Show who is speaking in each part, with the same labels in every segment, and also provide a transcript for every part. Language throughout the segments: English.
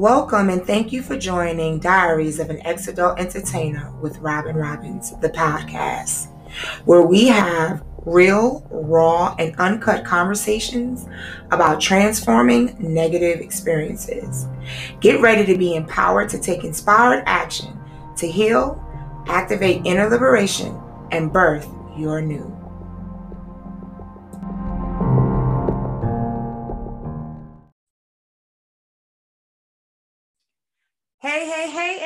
Speaker 1: Welcome and thank you for joining Diaries of an Ex Adult Entertainer with Robin Robbins, the podcast, where we have real, raw, and uncut conversations about transforming negative experiences. Get ready to be empowered to take inspired action to heal, activate inner liberation, and birth your new.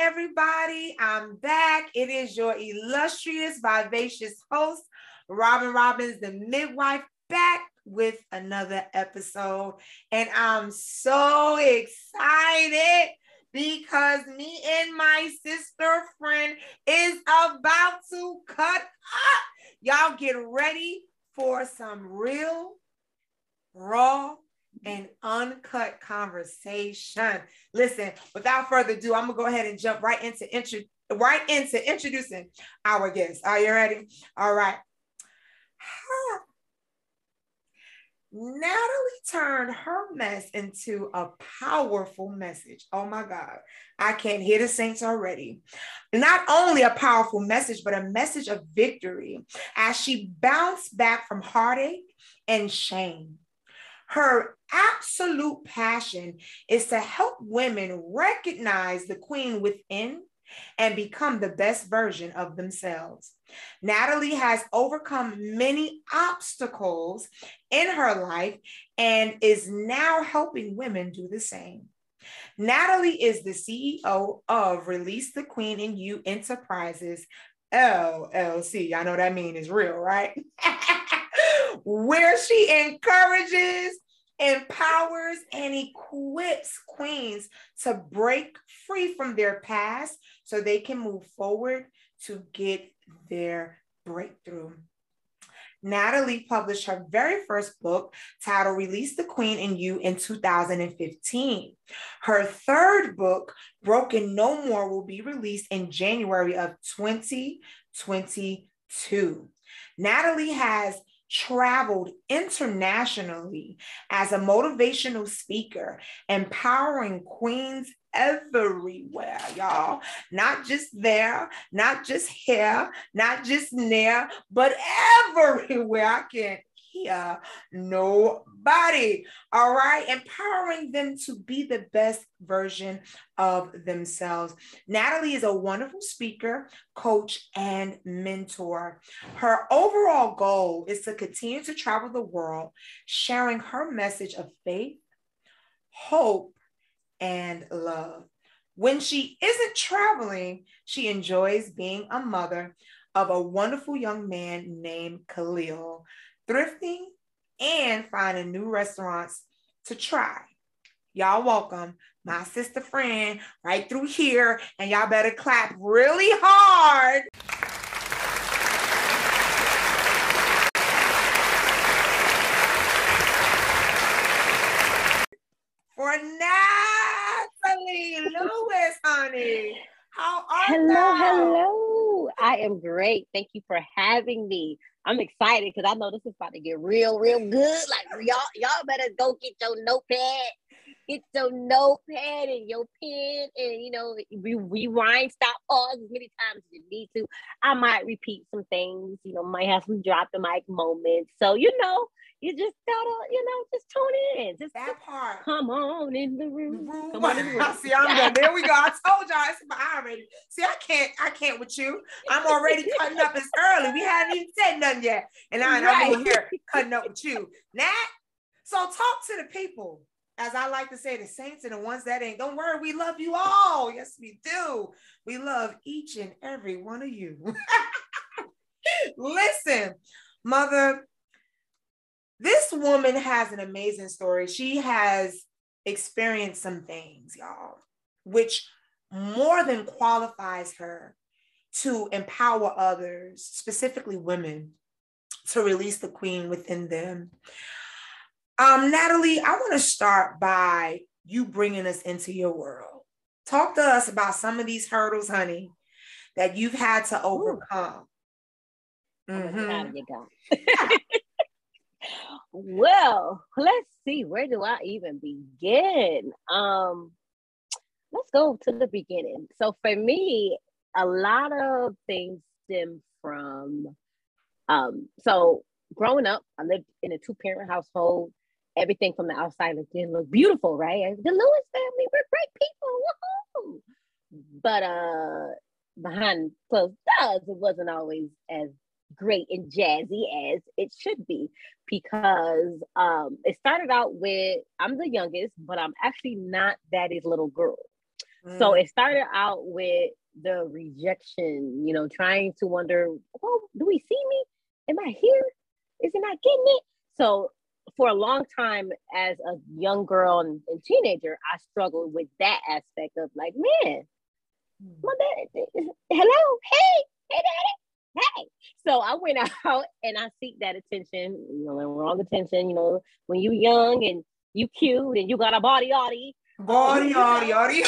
Speaker 1: Everybody. I'm back. It is your illustrious, vivacious host, Robin Robbins, the midwife, back with another episode. And I'm so excited because me and my sister friend is about to cut up. Y'all get ready for some real, raw, and uncut conversation. Listen, without further ado, I'm gonna go ahead and jump right into intro right into introducing our guest. Are you ready? All right. Natalie turned her mess into a powerful message. Oh my God. I can't hear the saints already. Not only a powerful message, but a message of victory as she bounced back from heartache and shame. Her absolute passion is to help women recognize the queen within and become the best version of themselves. Natalie has overcome many obstacles in her life and is now helping women do the same. Natalie is the CEO of Release the Queen in You Enterprises LLC. I know that mean is real, right? Where she encourages empowers and equips queens to break free from their past so they can move forward to get their breakthrough. Natalie published her very first book titled Release the Queen in You in 2015. Her third book, Broken No More, will be released in January of 2022. Natalie has traveled internationally as a motivational speaker, empowering queens everywhere, y'all. Not just there, not just here, not just near, but everywhere. I can't hear nobody. All right. Empowering them to be the best version of themselves. Natalie is a wonderful speaker, coach, and mentor. Her overall goal is to continue to travel the world, sharing her message of faith, hope, and love. When she isn't traveling, she enjoys being a mother of a wonderful young man named Khalil thrifting, and finding new restaurants to try. Y'all welcome my sister friend right through here, and y'all better clap really hard. For Natalie Louis, honey. How are
Speaker 2: hello,
Speaker 1: you?
Speaker 2: Hello, hello. I am great. Thank you for having me. I'm excited because I know this is about to get real, real good. Like y'all, y'all better go get your notepad, get your notepad and your pen, and you know, re- rewind, stop, pause as many times as you need to. I might repeat some things, you know, might have some drop the mic moments. So you know, you just gotta, you know, just tune in. Just
Speaker 1: that part.
Speaker 2: Come on in the room. Come on in the
Speaker 1: room. See, I'm done. There we go. I told y'all it's my already. See, I can't, I can't with you. I'm already cutting up. It's early. We haven't even said nothing yet. And I, right. I'm here cutting up with you. Nat, so talk to the people. As I like to say, the saints and the ones that ain't. Don't worry, we love you all. Yes, we do. We love each and every one of you. Listen, mother, this woman has an amazing story. She has experienced some things, y'all, which more than qualifies her to empower others, specifically women, to release the queen within them. Um, Natalie, I want to start by you bringing us into your world. Talk to us about some of these hurdles, honey, that you've had to overcome.
Speaker 2: Mm-hmm. Well, let's see. Where do I even begin? Um, let's go to the beginning. So for me, a lot of things stem from um so growing up, I lived in a two-parent household. Everything from the outside looked in looked beautiful, right? The Louis family, we're great people. Woo-hoo! But uh behind closed doors, it wasn't always as great and jazzy as it should be because um, it started out with I'm the youngest, but I'm actually not daddy's little girl. Mm. So it started out with the rejection, you know, trying to wonder, oh, do we see me? Am I here? Is he not getting it? So for a long time as a young girl and, and teenager, I struggled with that aspect of like, man, my dad, hello, hey, hey, daddy, hey. So I went out and I seek that attention, you know, and wrong attention, you know, when you young and you cute and you got a body yachty.
Speaker 1: Body yachty yachty. you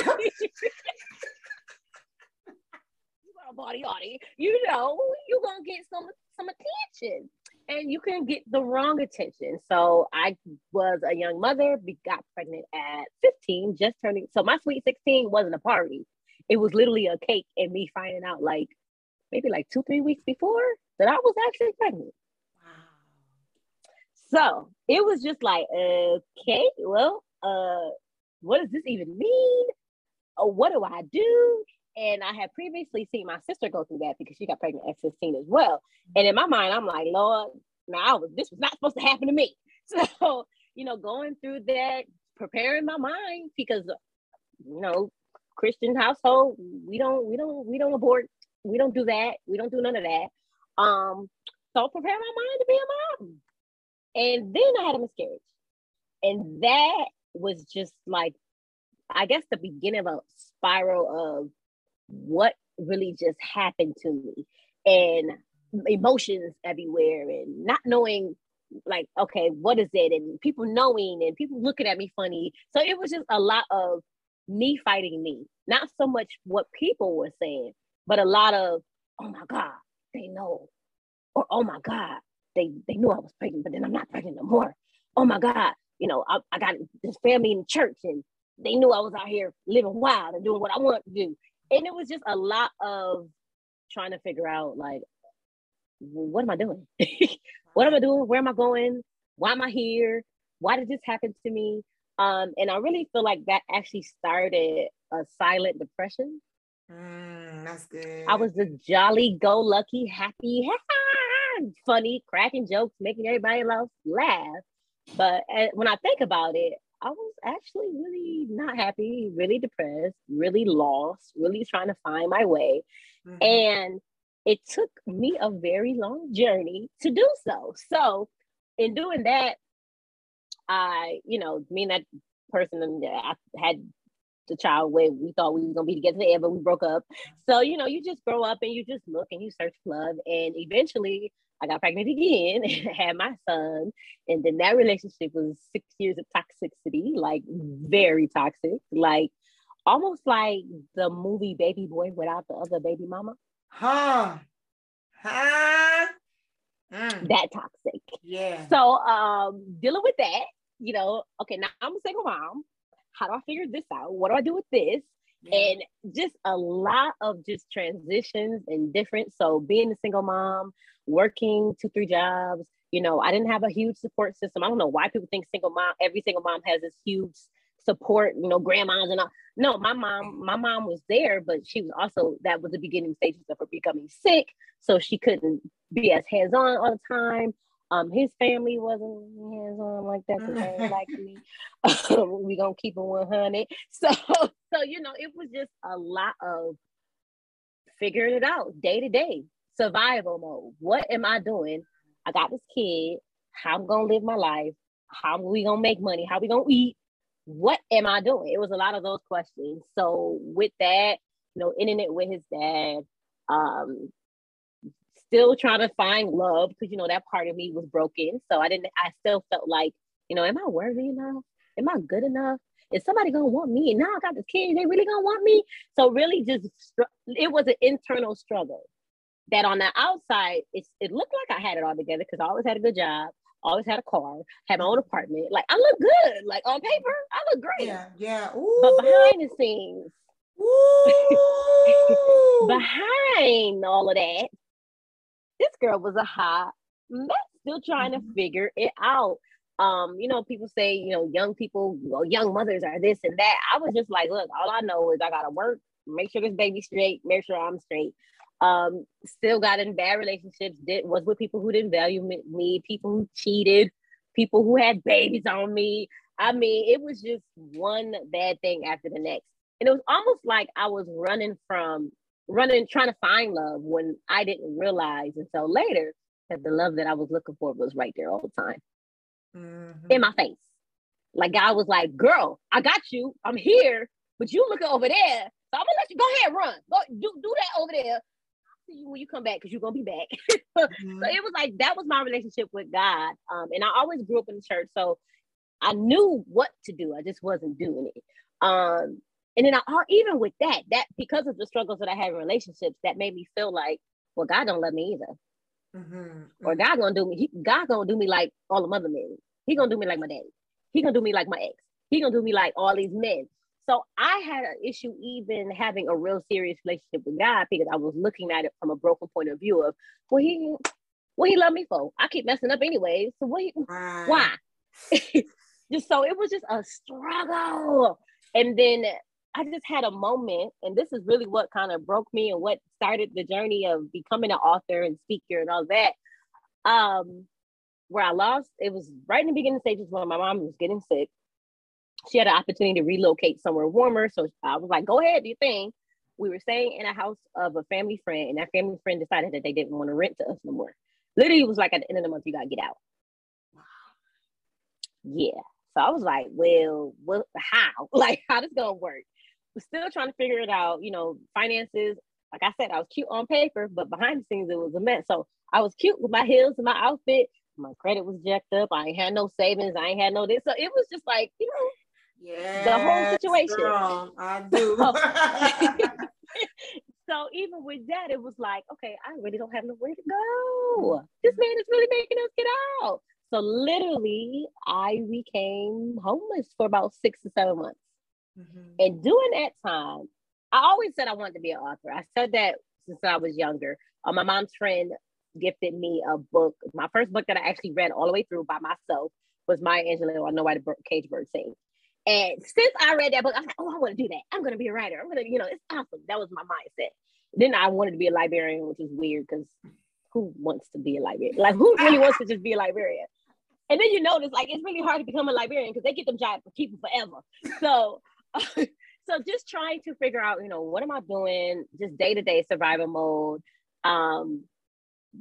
Speaker 2: got a body yachty, you know, you're gonna get some some attention and you can get the wrong attention. So I was a young mother, got pregnant at 15, just turning. So my sweet 16 wasn't a party it was literally a cake and me finding out like maybe like two, three weeks before that I was actually pregnant. Wow. So it was just like, okay, well, uh, what does this even mean? Or what do I do? And I had previously seen my sister go through that because she got pregnant at 15 as well. And in my mind, I'm like, Lord, now was, this was not supposed to happen to me. So, you know, going through that, preparing my mind because, you know, Christian household, we don't, we don't, we don't abort, we don't do that, we don't do none of that. Um, so prepare my mind to be a mom. And then I had a miscarriage. And that was just like, I guess the beginning of a spiral of what really just happened to me and emotions everywhere and not knowing like okay what is it and people knowing and people looking at me funny so it was just a lot of me fighting me. Not so much what people were saying, but a lot of, oh my God, they know. Or oh my God, they they knew I was pregnant, but then I'm not pregnant no more. Oh my God, you know, I, I got this family in church and they knew I was out here living wild and doing what I wanted to do. And it was just a lot of trying to figure out like, what am I doing? what am I doing? Where am I going? Why am I here? Why did this happen to me? Um, and I really feel like that actually started a silent depression.
Speaker 1: Mm, that's good.
Speaker 2: I was the jolly go lucky, happy, funny, cracking jokes, making everybody else laugh. But uh, when I think about it, I was actually really not happy, really depressed, really lost, really trying to find my way. Mm-hmm. And it took me a very long journey to do so. So, in doing that, I, you know, me and that person I had the child where we thought we were gonna be together forever, but we broke up. So, you know, you just grow up and you just look and you search for love. And eventually I got pregnant again and had my son. And then that relationship was six years of toxicity, like very toxic, like almost like the movie Baby Boy without the other baby mama.
Speaker 1: Huh. Huh.
Speaker 2: Mm. That toxic.
Speaker 1: Yeah.
Speaker 2: So um dealing with that, you know, okay, now I'm a single mom. How do I figure this out? What do I do with this? Yeah. And just a lot of just transitions and different. So being a single mom, working two, three jobs, you know, I didn't have a huge support system. I don't know why people think single mom, every single mom has this huge support, you know, grandmas and all. No, my mom, my mom was there, but she was also that was the beginning stages of her becoming sick. So she couldn't be as hands-on all the time. Um, his family wasn't hands on like that because they didn't like me. we gonna keep it 100. So, so you know, it was just a lot of figuring it out day to day, survival mode. What am I doing? I got this kid. How I'm gonna live my life? How are we gonna make money? How we gonna eat? What am I doing? It was a lot of those questions. So with that, you know, ending it with his dad, um, still trying to find love because you know that part of me was broken. So I didn't. I still felt like, you know, am I worthy enough? Am I good enough? Is somebody gonna want me? And now I got this kid. They really gonna want me? So really, just it was an internal struggle. That on the outside, it's, it looked like I had it all together because I always had a good job. always had a car, had my own apartment. Like I look good. Like on paper, I look great.
Speaker 1: Yeah, yeah. Ooh.
Speaker 2: But behind the scenes, behind all of that, this girl was a hot mess, still trying to mm-hmm. figure it out. Um, you know, people say, you know, young people, well, young mothers are this and that. I was just like, look, all I know is I gotta work, make sure this baby's straight, make sure I'm straight. Um, still got in bad relationships, did was with people who didn't value me, people who cheated, people who had babies on me. I mean, it was just one bad thing after the next. And it was almost like I was running from running, trying to find love when I didn't realize until later that the love that I was looking for was right there all the time mm-hmm. in my face. Like God was like, girl, I got you. I'm here, but you looking over there. So I'm gonna let you go ahead run. Go do, do that over there. I'll see you when you come back because you're gonna be back. mm-hmm. So it was like that was my relationship with God. Um, and I always grew up in the church. So I knew what to do. I just wasn't doing it. Um, and then I even with that, that because of the struggles that I had in relationships, that made me feel like, well, God don't love me either. Mm-hmm. Or. God gonna do me, he, God gonna do me like all the other men. He gonna do me like my daddy. He gonna do me like my ex. He gonna do me like all these men. So I had an issue even having a real serious relationship with God because I was looking at it from a broken point of view of, well, he, what he love me for? I keep messing up anyway. So what? He, right. Why? just so it was just a struggle. And then I just had a moment, and this is really what kind of broke me and what started the journey of becoming an author and speaker and all that. Um, where I lost, it was right in the beginning stages when my mom was getting sick. She had an opportunity to relocate somewhere warmer. So I was like, go ahead, do your thing. We were staying in a house of a family friend, and that family friend decided that they didn't want to rent to us no more. Literally, it was like at the end of the month, you gotta get out. Yeah. So I was like, well, what how? Like, how this gonna work? We're still trying to figure it out, you know, finances. Like I said, I was cute on paper, but behind the scenes it was a mess. So I was cute with my heels and my outfit, my credit was jacked up. I ain't had no savings. I ain't had no this. So it was just like, you know,
Speaker 1: yeah,
Speaker 2: the whole situation.
Speaker 1: Girl, I do.
Speaker 2: so even with that, it was like, okay, I really don't have nowhere to go. This man is really making us get out. So literally, I became homeless for about six to seven months. Mm-hmm. And during that time, I always said I wanted to be an author. I said that since I was younger. Uh, my mom's friend gifted me a book. My first book that I actually read all the way through by myself was Maya Angelou. I know why the cage bird sings. And since I read that book, I was like, oh, I want to do that. I'm going to be a writer. I'm going to, you know, it's awesome. That was my mindset. Then I wanted to be a librarian, which is weird because who wants to be a librarian? Like, who really wants to just be a librarian? And then you notice, like, it's really hard to become a librarian because they get them jobs for people forever. So, so just trying to figure out, you know, what am I doing? Just day to day survival mode. Um,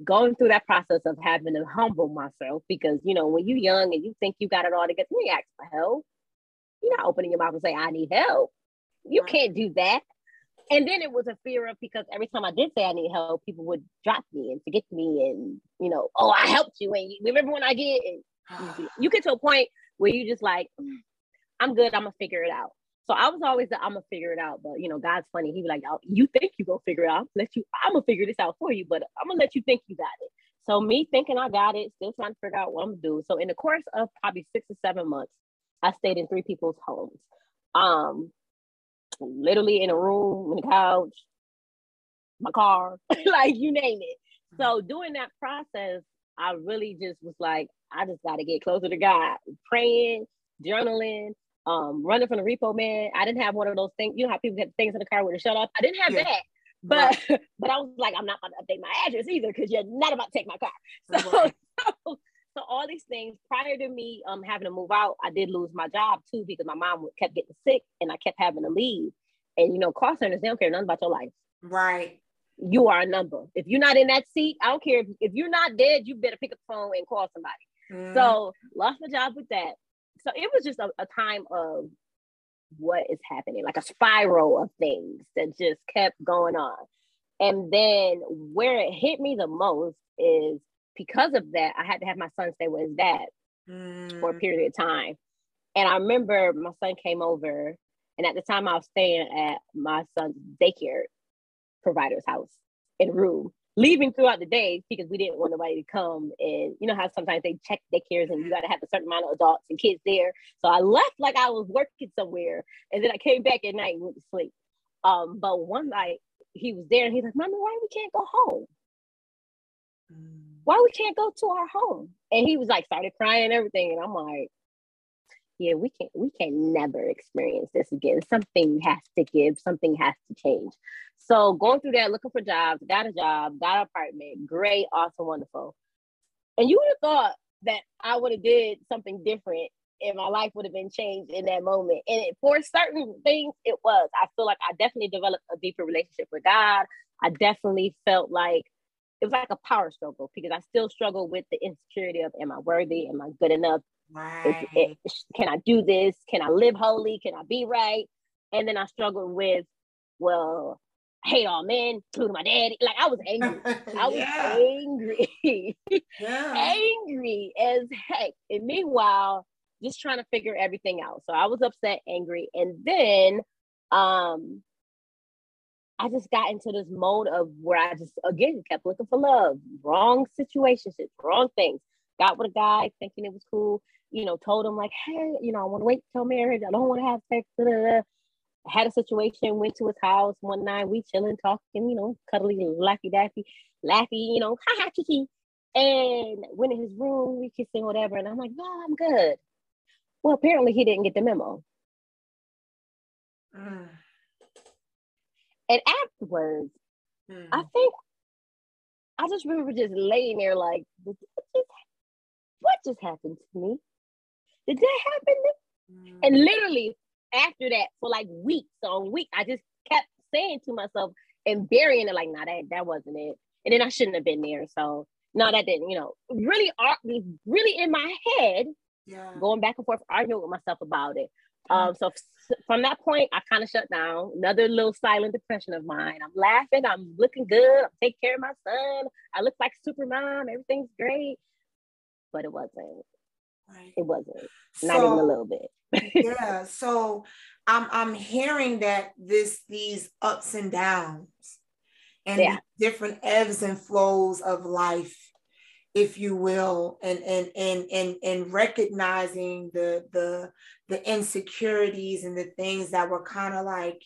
Speaker 2: going through that process of having to humble myself because you know when you're young and you think you got it all together, you ask for help. You're not opening your mouth and say I need help. You can't do that. And then it was a fear of because every time I did say I need help, people would drop me and forget me and you know, oh I helped you and you remember when I did. You get to a point where you just like, mm, I'm good. I'm gonna figure it out. So I was always the I'm gonna figure it out, but you know, God's funny. He be like, you think you gonna figure it out? Let you. I'm gonna figure this out for you, but I'm gonna let you think you got it. So me thinking I got it, still trying to figure out what I'm gonna do. So in the course of probably six or seven months, I stayed in three people's homes. Um, literally in a room, in a couch, my car, like you name it. So during that process, I really just was like, I just got to get closer to God, praying, journaling, um, running from the repo man. I didn't have one of those things. You know how people get things in the car with a shut off. I didn't have yeah. that. But right. but I was like, I'm not about to update my address either because you're not about to take my car. So, right. so, so all these things prior to me um having to move out, I did lose my job too because my mom kept getting sick and I kept having to leave. And you know, call centers they don't care nothing about your life.
Speaker 1: Right.
Speaker 2: You are a number. If you're not in that seat, I don't care if, if you're not dead, you better pick up the phone and call somebody. Mm. So lost my job with that so it was just a, a time of what is happening, like a spiral of things that just kept going on. And then where it hit me the most is because of that, I had to have my son stay with his dad mm. for a mm. period of time. And I remember my son came over, and at the time I was staying at my son's daycare provider's house in room. Leaving throughout the day because we didn't want nobody to come. And you know how sometimes they check daycares and you got to have a certain amount of adults and kids there. So i left like i was working somewhere and then i came back at night and went to sleep. Um but one night he was there and he's like mama why we can't go home? Mm. why we can't go to our home? And he was like started crying and everything. And i'm like yeah, we can't we can never experience this again. Something has to give, something has to change. So going through that, looking for jobs, got a job, got an apartment, great, awesome, wonderful. And you would have thought that I would have did something different and my life would have been changed in that moment. And it, for certain things, it was. I feel like I definitely developed a deeper relationship with God. I definitely felt like it was like a power struggle because I still struggle with the insecurity of am I worthy? Am I good enough?
Speaker 1: Right.
Speaker 2: It, it, can I do this? Can I live holy? Can I be right? And then I struggled with, well, hate all men, including my daddy. Like I was angry. I was yeah. angry. yeah. angry as heck. And meanwhile, just trying to figure everything out. So I was upset, angry. And then um I just got into this mode of where I just again kept looking for love, wrong situations, wrong things. Got with a guy thinking it was cool you know, told him like, hey, you know, I want to wait till marriage. I don't want to have sex. Da, da, da. Had a situation, went to his house one night, we chilling, talking, you know, cuddly, laughy daffy, laughy, you know, ha ha kiki. And went in his room, we kissing, whatever. And I'm like, no, I'm good. Well, apparently he didn't get the memo. Mm. And afterwards, mm. I think I just remember just laying there like, what just, what just happened to me? Did that happen? Mm. And literally after that, for like weeks on week, I just kept saying to myself and burying it like, nah, that, that wasn't it. And then I shouldn't have been there. So no, that didn't, you know, really really in my head, yeah. going back and forth, arguing with myself about it. Mm. Um, so f- from that point, I kind of shut down. Another little silent depression of mine. I'm laughing. I'm looking good. I'm taking care of my son. I look like super mom. Everything's great, but it wasn't. Right. It wasn't. So, Not even a little bit.
Speaker 1: yeah. So I'm I'm hearing that this these ups and downs and yeah. different ebbs and flows of life if you will and and and and and recognizing the the the insecurities and the things that were kind of like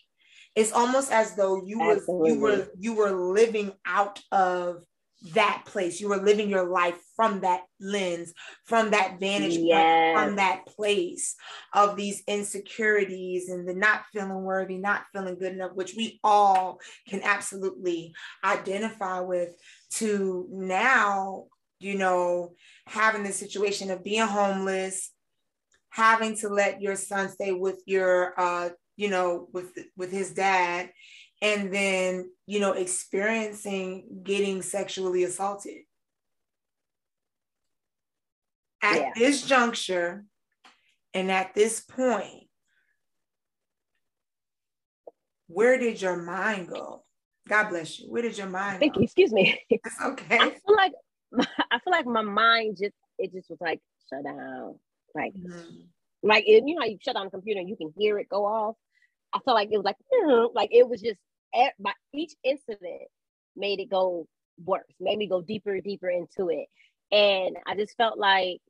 Speaker 1: it's almost as though you were you were you were living out of that place. You were living your life from that lens, from that vantage yes. point, from that place of these insecurities and the not feeling worthy, not feeling good enough, which we all can absolutely identify with, to now, you know, having the situation of being homeless, having to let your son stay with your uh, you know, with with his dad and then you know experiencing getting sexually assaulted. At yeah. this juncture and at this point where did your mind go? God bless you. Where did your mind
Speaker 2: thank
Speaker 1: go?
Speaker 2: you. Excuse me.
Speaker 1: It's okay.
Speaker 2: i feel like i feel like my mind just it just was like shut down. Like mm-hmm. like it, you know you shut down the computer and you can hear it go off? I felt like it was like, like it was just my each incident made it go worse, made me go deeper, and deeper into it. And I just felt like,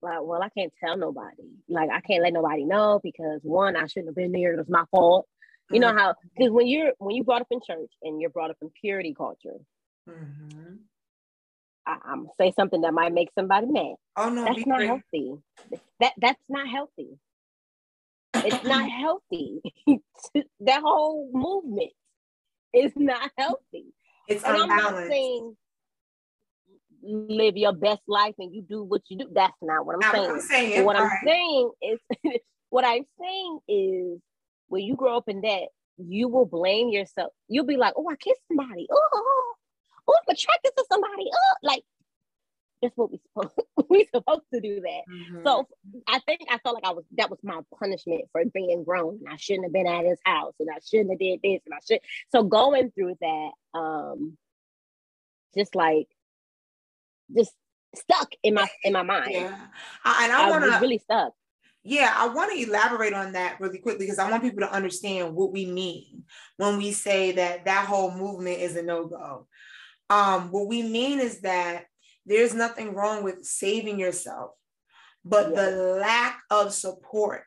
Speaker 2: like, well, I can't tell nobody. Like, I can't let nobody know because one, I shouldn't have been there. It was my fault. Mm-hmm. You know mm-hmm. how? Because when you're when you brought up in church and you're brought up in purity culture, mm-hmm. I, am say something that might make somebody mad.
Speaker 1: Oh no,
Speaker 2: that's not healthy. That that's not healthy. It's not healthy. that whole movement is not healthy.
Speaker 1: It's and unbalanced. I'm not saying
Speaker 2: live your best life and you do what you do. That's not what I'm saying. I'm saying what I'm right. saying is what I'm saying is when you grow up in that, you will blame yourself. You'll be like, oh, I kissed somebody. Oh, oh, oh, oh I'm attracted to somebody. Oh, like that's what we supposed we supposed to do that. Mm-hmm. So I think I felt like I was that was my punishment for being grown. And I shouldn't have been at his house and I shouldn't have did this and I should so going through that um just like just stuck in my in my mind.
Speaker 1: Yeah. and I, I want to
Speaker 2: really stuck.
Speaker 1: Yeah, I want to elaborate on that really quickly because I want people to understand what we mean when we say that that whole movement is a no go. Um, what we mean is that there's nothing wrong with saving yourself, but yeah. the lack of support,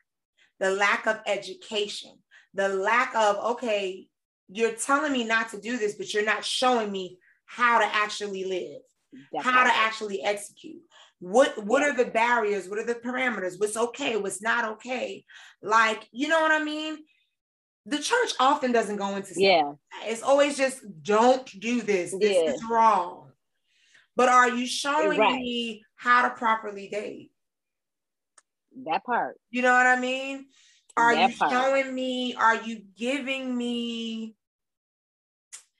Speaker 1: the lack of education, the lack of, okay, you're telling me not to do this, but you're not showing me how to actually live, Definitely. how to actually execute. What what yeah. are the barriers? What are the parameters? What's okay? What's not okay? Like, you know what I mean? The church often doesn't go into
Speaker 2: yeah.
Speaker 1: It's always just don't do this. This yeah. is wrong. But are you showing right. me how to properly date?
Speaker 2: That part.
Speaker 1: You know what I mean? Are that you part. showing me? Are you giving me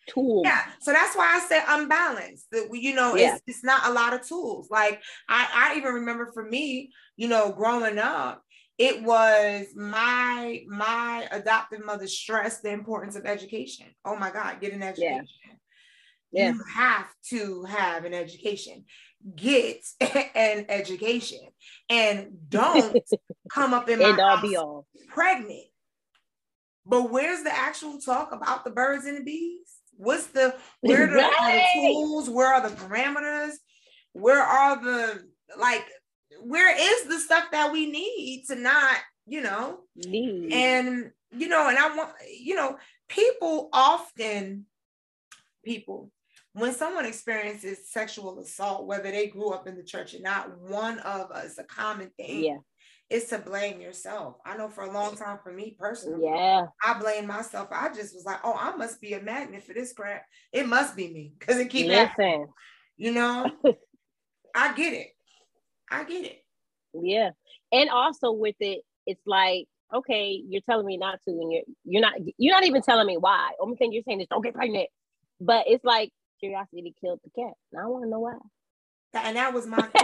Speaker 2: tools?
Speaker 1: Yeah. So that's why I said unbalanced. That you know, yeah. it's, it's not a lot of tools. Like I, I even remember for me, you know, growing up, it was my my adoptive mother stressed the importance of education. Oh my God, get an education. Yeah. Yeah. You have to have an education. Get an education and don't come up in my and house be all. pregnant. But where's the actual talk about the birds and the bees? What's the where right. are the tools? Where are the parameters? Where are the like where is the stuff that we need to not, you know, need. and you know, and I want, you know, people often, people, when someone experiences sexual assault, whether they grew up in the church or not, one of us, a common thing yeah. is to blame yourself. I know for a long time for me personally,
Speaker 2: yeah,
Speaker 1: I blame myself. I just was like, oh, I must be a magnet for this crap. It must be me because it keeps happening. You know, I get it. I get it.
Speaker 2: Yeah. And also with it, it's like, okay, you're telling me not to, and you're you're not you're not even telling me why. Only thing you're saying is don't get pregnant. But it's like curiosity killed the cat. And I want to know why.
Speaker 1: And that was my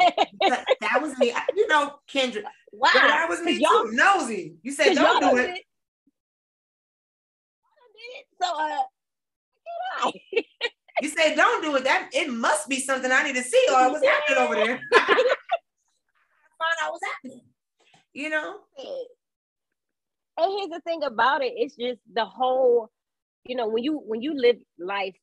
Speaker 1: that was me. You know, Kendra. Wow. That was me too. Nosy. You said don't do it. it.
Speaker 2: So uh
Speaker 1: you said don't do it. That it must be something I need to see or what's happening over there find out what's happening. You know?
Speaker 2: And here's the thing about it, it's just the whole, you know, when you when you live life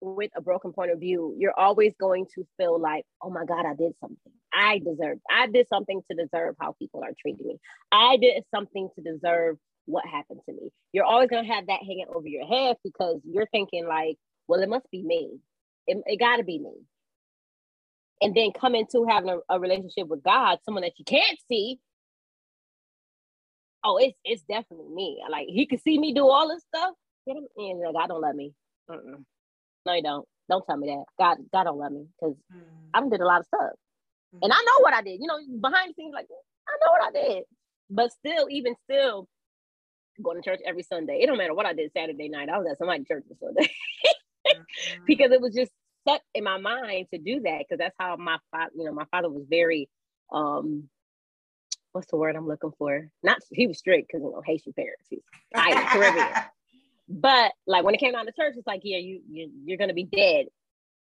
Speaker 2: with a broken point of view, you're always going to feel like, oh my God, I did something. I deserve, I did something to deserve how people are treating me. I did something to deserve what happened to me. You're always gonna have that hanging over your head because you're thinking like, well, it must be me. It, it gotta be me and then come into having a, a relationship with God, someone that you can't see, oh, it's it's definitely me. Like he could see me do all this stuff. Get him in. Like God don't love me. Mm-mm. No, you don't. Don't tell me that. God, God don't love me because mm. I did a lot of stuff, mm. and I know what I did. You know, behind the scenes, like I know what I did. But still, even still, going to church every Sunday. It don't matter what I did Saturday night. I was at somebody's church on Sunday mm-hmm. because it was just stuck in my mind to do that because that's how my father, you know, my father was very um what's the word I'm looking for? Not he was strict because you know Haitian parents. He's Caribbean. But like when it came down to church, it's like, yeah, you, you you're gonna be dead.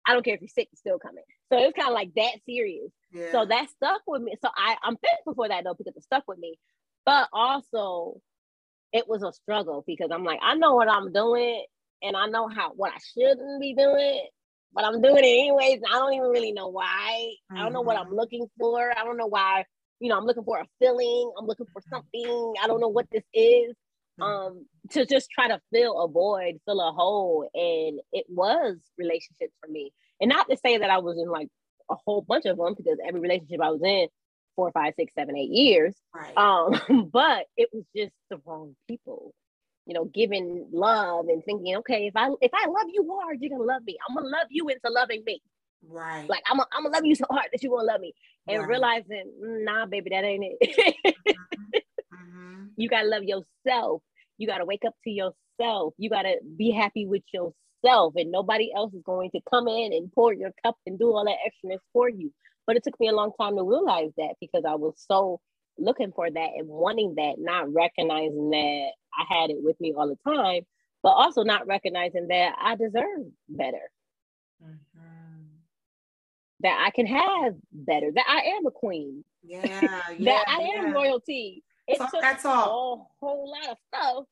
Speaker 2: I don't care if you're sick, you're still coming. So it was kind of like that serious. Yeah. So that stuck with me. So I, I'm thankful for that though, because it stuck with me. But also it was a struggle because I'm like, I know what I'm doing and I know how what I shouldn't be doing but I'm doing it anyways. I don't even really know why. Mm-hmm. I don't know what I'm mm-hmm. looking for. I don't know why, you know, I'm looking for a feeling. I'm looking for something. I don't know what this is. Mm-hmm. Um, to just try to fill a void, fill a hole. And it was relationships for me. And not to say that I was in like a whole bunch of them because every relationship I was in four, five, six, seven, eight years. Right. Um, but it was just the wrong people you know, giving love and thinking, okay, if I if I love you hard, you're gonna love me. I'm gonna love you into loving me.
Speaker 1: Right.
Speaker 2: Like I'm, a, I'm gonna love you so hard that you gonna love me. And right. realizing, nah, baby, that ain't it. mm-hmm. You gotta love yourself. You gotta wake up to yourself. You gotta be happy with yourself, and nobody else is going to come in and pour your cup and do all that extraness for you. But it took me a long time to realize that because I was so looking for that and wanting that, not recognizing that I had it with me all the time, but also not recognizing that I deserve better. Mm-hmm. That I can have better, that I am a queen.
Speaker 1: Yeah,
Speaker 2: yeah that I am royalty. It took
Speaker 1: that's
Speaker 2: all. a whole lot of stuff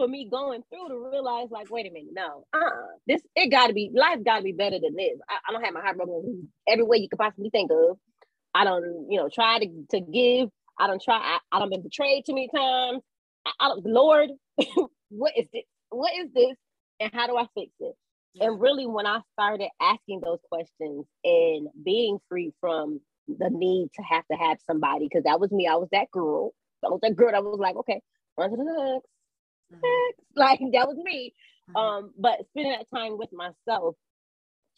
Speaker 2: for me going through to realize, like, wait a minute, no, uh, this it got to be life. Got to be better than this. I, I, don't have my heart broken every way you could possibly think of. I don't, you know, try to to give. I don't try. I, I don't been betrayed too many times. I, I don't, Lord, what is this? What is this? And how do I fix it? And really, when I started asking those questions and being free from the need to have to have somebody, because that was me. I was that girl. I was that girl that was like, okay, on to the next. Mm-hmm. Like that was me. Mm-hmm. Um, but spending that time with myself,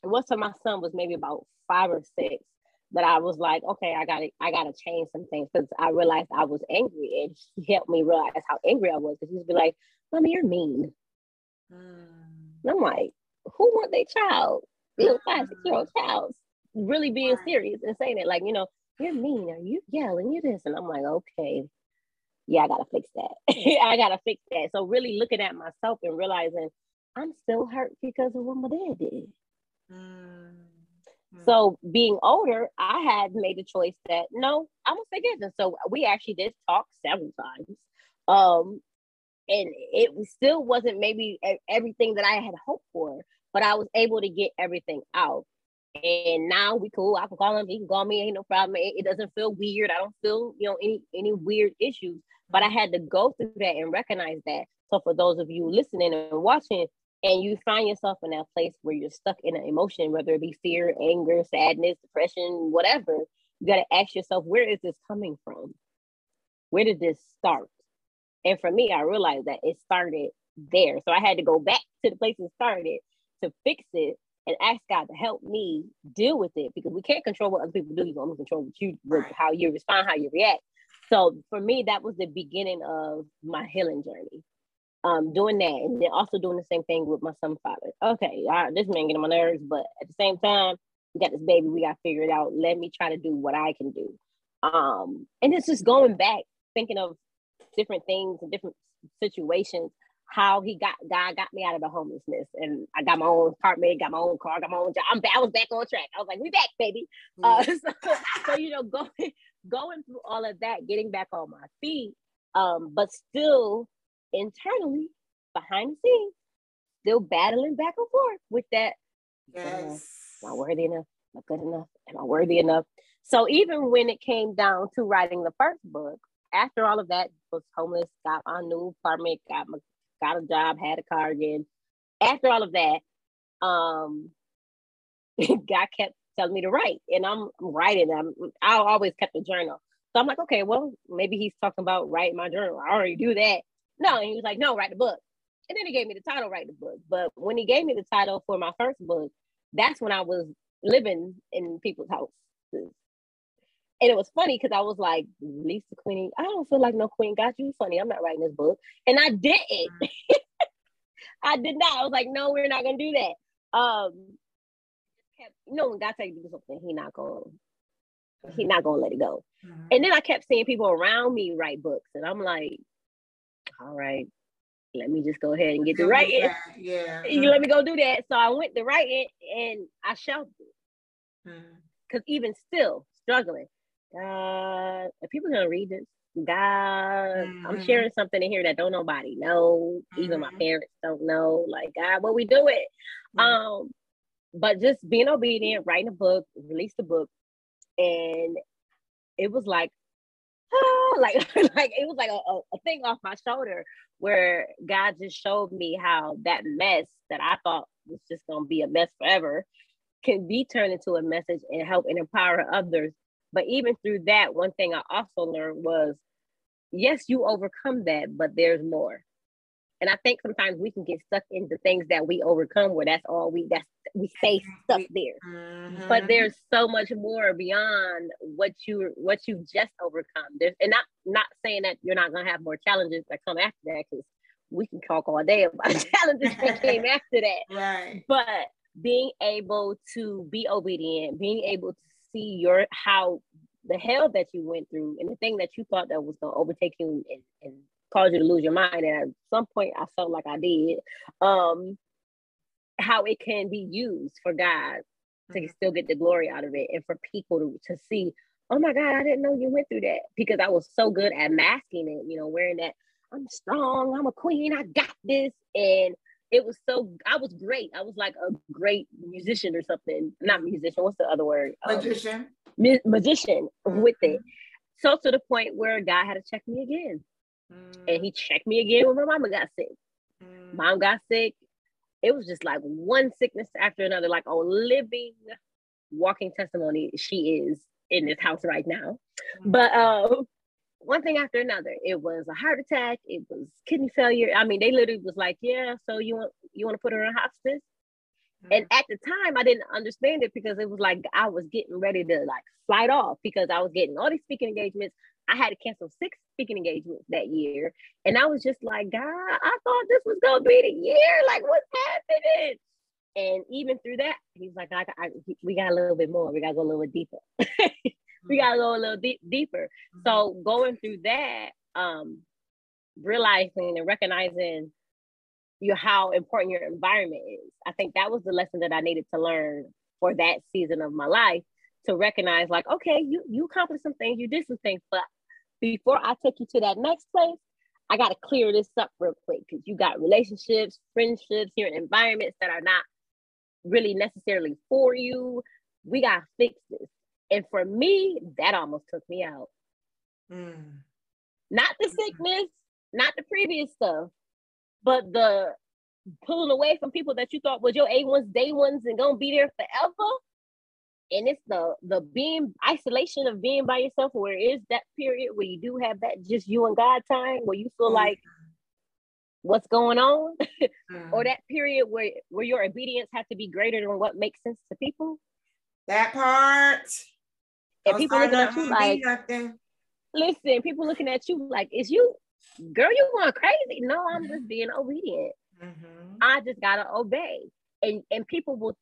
Speaker 2: once my son was maybe about five or six, that I was like, okay, I gotta, I gotta change some things because I realized I was angry, and he helped me realize how angry I was. Because he'd be like, "Mommy, you're mean." Mm. And I'm like, who want their child, little five, six year old child, really being serious and saying it like, you know, you're mean, are you yelling, you this, and I'm like, okay, yeah, I gotta fix that. I gotta fix that. So really looking at myself and realizing I'm still hurt because of what my dad did. Mm-hmm. So being older, I had made a choice that no, I'm gonna forgive him. So we actually did talk several times. Um, and it still wasn't maybe everything that I had hoped for, but I was able to get everything out. And now we cool. I can call him. He can call me. Ain't no problem. It, it doesn't feel weird. I don't feel you know any any weird issues. But I had to go through that and recognize that. So for those of you listening and watching, and you find yourself in that place where you're stuck in an emotion, whether it be fear, anger, sadness, depression, whatever, you got to ask yourself, where is this coming from? Where did this start? And for me, I realized that it started there. So I had to go back to the place it started to fix it and ask God to help me deal with it because we can't control what other people do. You can only control what you, how you respond, how you react. So for me, that was the beginning of my healing journey. Um, doing that and then also doing the same thing with my son father. Okay, I, this man getting my nerves, but at the same time, we got this baby, we got to figure it out. Let me try to do what I can do. Um, and it's just going back, thinking of different things and different situations how he got God got me out of the homelessness and I got my own apartment, got my own car, got my own job. I'm I was back on track. I was like, we back, baby. Uh, so, so, you know, going going through all of that, getting back on my feet, um, but still internally behind the scenes, still battling back and forth with that. Yes. Am I worthy enough? Am I good enough? Am I worthy enough? So even when it came down to writing the first book, after all of that, was homeless, got my new apartment, got my got a job, had a car again. After all of that, um, God kept telling me to write, and I'm, I'm writing. I'm I always kept a journal, so I'm like, okay, well, maybe he's talking about writing my journal. I already do that. No, and he was like, no, write the book. And then he gave me the title, write the book. But when he gave me the title for my first book, that's when I was living in people's houses. And it was funny because I was like, Lisa Queenie, I don't feel like no queen got you funny. I'm not writing this book. And I didn't. Mm. I did not. I was like, no, we're not gonna do that. Um kept, you know, when God tells you to do something, he not gonna he not gonna let it go. Mm-hmm. And then I kept seeing people around me write books, and I'm like, all right, let me just go ahead and get to writing. Yeah. You let me go do that. So I went to writing and I shelved it. Because mm-hmm. even still struggling, God, are people gonna read this? God, mm-hmm. I'm sharing something in here that don't nobody know. Mm-hmm. Even my mm-hmm. parents don't know. Like, God, what we do it? Mm-hmm. Um, but just being obedient, writing a book, release the book, and it was like, ah, like, like it was like a, a thing off my shoulder where God just showed me how that mess that I thought was just gonna be a mess forever can be turned into a message and help and empower others but even through that, one thing I also learned was yes, you overcome that, but there's more. And I think sometimes we can get stuck in the things that we overcome where that's all we that's we stay stuck there. Mm-hmm. But there's so much more beyond what you what you just overcome. There's and not not saying that you're not gonna have more challenges that come after that because we can talk all day about challenges that came after that.
Speaker 1: Right.
Speaker 2: But being able to be obedient, being able to see your how the hell that you went through and the thing that you thought that was going to overtake you and, and cause you to lose your mind and at some point i felt like i did um how it can be used for god to mm-hmm. still get the glory out of it and for people to, to see oh my god i didn't know you went through that because i was so good at masking it you know wearing that I'm strong, I'm a queen, I got this. And it was so I was great. I was like a great musician or something. Not musician, what's the other word?
Speaker 1: Um, magician.
Speaker 2: Um, magician with it. Mm-hmm. So to the point where guy had to check me again. Mm. And he checked me again when my mama got sick. Mm. Mom got sick. It was just like one sickness after another, like a living, walking testimony. She is in this house right now. Mm. But um, one thing after another. It was a heart attack. It was kidney failure. I mean, they literally was like, "Yeah, so you want you want to put her in hospice?" Mm-hmm. And at the time, I didn't understand it because it was like I was getting ready to like slide off because I was getting all these speaking engagements. I had to cancel six speaking engagements that year, and I was just like, "God, I thought this was gonna be the year. Like, what's happening?" And even through that, he's like, I, I, "We got a little bit more. We got to go a little bit deeper." we gotta go a little deep, deeper. Mm-hmm. So going through that, um, realizing and recognizing you how important your environment is. I think that was the lesson that I needed to learn for that season of my life to recognize like, okay, you you accomplished some things, you did some things, but before I take you to that next place, I got to clear this up real quick because you got relationships, friendships, you're in environments that are not really necessarily for you. We got to fix this. And for me, that almost took me out. Mm. Not the sickness, not the previous stuff, but the pulling away from people that you thought was your A1s, day ones, and gonna be there forever. And it's the the being isolation of being by yourself, where it is that period where you do have that just you and God time, where you feel mm. like what's going on, mm. or that period where where your obedience has to be greater than what makes sense to people.
Speaker 1: That part.
Speaker 2: And people looking at you like, listen, people looking at you like, is you, girl, you going crazy? No, I'm just being obedient. Mm-hmm. I just gotta obey. And and people will.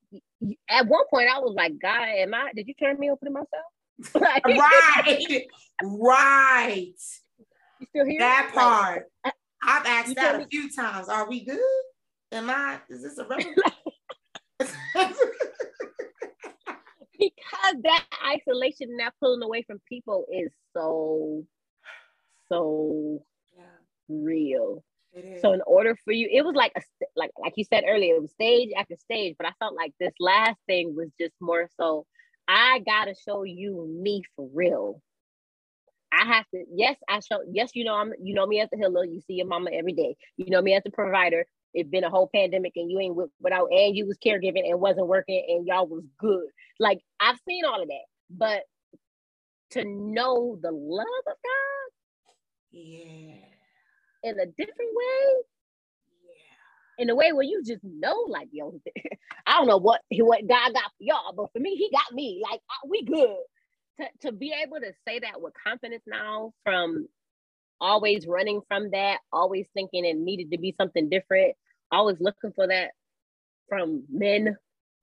Speaker 2: At one point, I was like, God, am I? Did you turn me over to myself?
Speaker 1: like, right, right.
Speaker 2: You still here?
Speaker 1: That part. Like, I've asked that a me? few times. Are we good? Am I? Is this a relevant?
Speaker 2: because that isolation and that pulling away from people is so so yeah. real so in order for you it was like a like like you said earlier it was stage after stage but i felt like this last thing was just more so i gotta show you me for real I have to, yes, I show, yes, you know, I'm, you know me as a healer. You see your mama every day. You know me as a provider. It's been a whole pandemic and you ain't without, and you was caregiving and wasn't working and y'all was good. Like I've seen all of that, but to know the love of God,
Speaker 1: yeah,
Speaker 2: in a different way, yeah, in a way where you just know, like yo, I don't know what what God got for y'all, but for me, He got me. Like we good. To, to be able to say that with confidence now from always running from that, always thinking it needed to be something different, always looking for that from men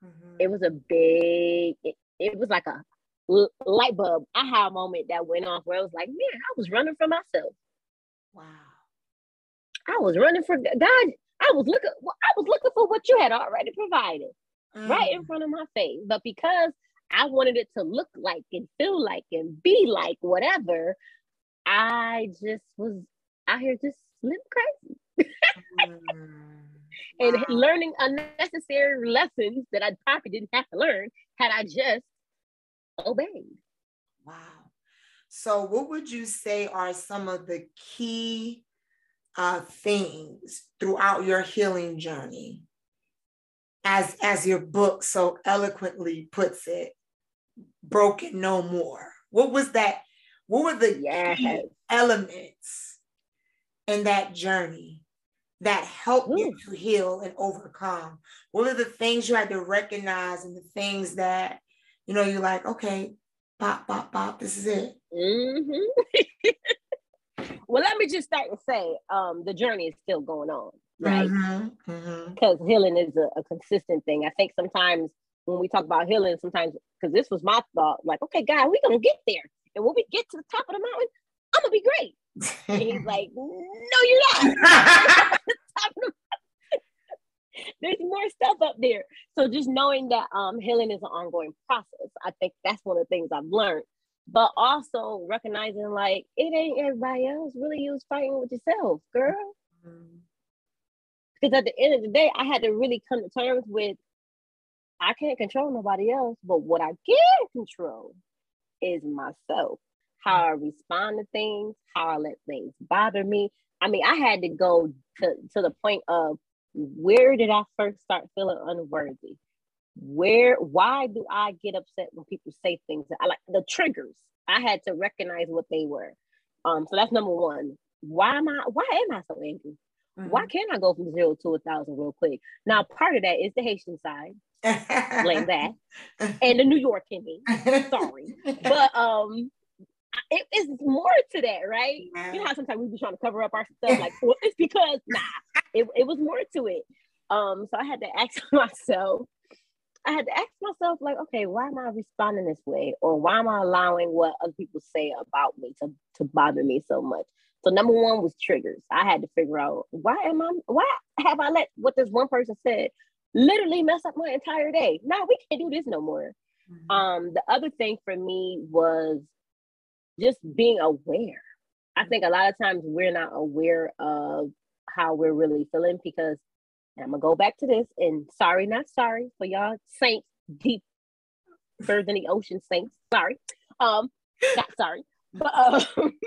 Speaker 2: Mm-hmm. It was a big, it, it was like a light bulb aha moment that went off where I was like, man, I was running for myself.
Speaker 1: Wow.
Speaker 2: I was running for God. I was looking, I was looking for what you had already provided mm. right in mm. front of my face. But because I wanted it to look like and feel like and be like whatever, I just was out here just living crazy. mm and wow. learning unnecessary lessons that I probably didn't have to learn had I just obeyed.
Speaker 1: Wow. So, what would you say are some of the key uh, things throughout your healing journey? As, as your book so eloquently puts it, broken no more. What was that? What were the yes. elements in that journey that helped Ooh. you to heal and overcome? What are the things you had to recognize and the things that, you know, you're like, okay, pop, pop, pop, this is it.
Speaker 2: Mm-hmm. well, let me just start to say um, the journey is still going on, right? Mm-hmm. Mm-hmm. Because mm-hmm. healing is a, a consistent thing. I think sometimes when we talk about healing, sometimes, because this was my thought, like, okay, God, we're going to get there. And when we get to the top of the mountain, I'm to be great. And he's like, no, you're not. There's more stuff up there. So just knowing that um, healing is an ongoing process, I think that's one of the things I've learned but also recognizing like it ain't everybody else. Really, you was fighting with yourself, girl. Mm-hmm. Because at the end of the day, I had to really come to terms with I can't control nobody else, but what I can control is myself. How I respond to things, how I let things bother me. I mean, I had to go to, to the point of where did I first start feeling unworthy? Where, why do I get upset when people say things? I like the triggers. I had to recognize what they were. Um, so that's number one. Why am I, why am I so angry? Mm-hmm. Why can't I go from zero to a thousand real quick? Now, part of that is the Haitian side. Blame that. And the New York in me. Sorry. But um it is more to that, right? You know how sometimes we be trying to cover up our stuff, like well, it's because nah, it, it was more to it. Um, so I had to ask myself, I had to ask myself, like, okay, why am I responding this way? Or why am I allowing what other people say about me to, to bother me so much? So number one was triggers. I had to figure out why am I why have I let what this one person said literally mess up my entire day. Now we can't do this no more. Mm-hmm. Um, the other thing for me was just being aware. I think a lot of times we're not aware of how we're really feeling because I'm gonna go back to this and sorry, not sorry for y'all saints deep further than the ocean saints. Sorry. Um, not sorry. But um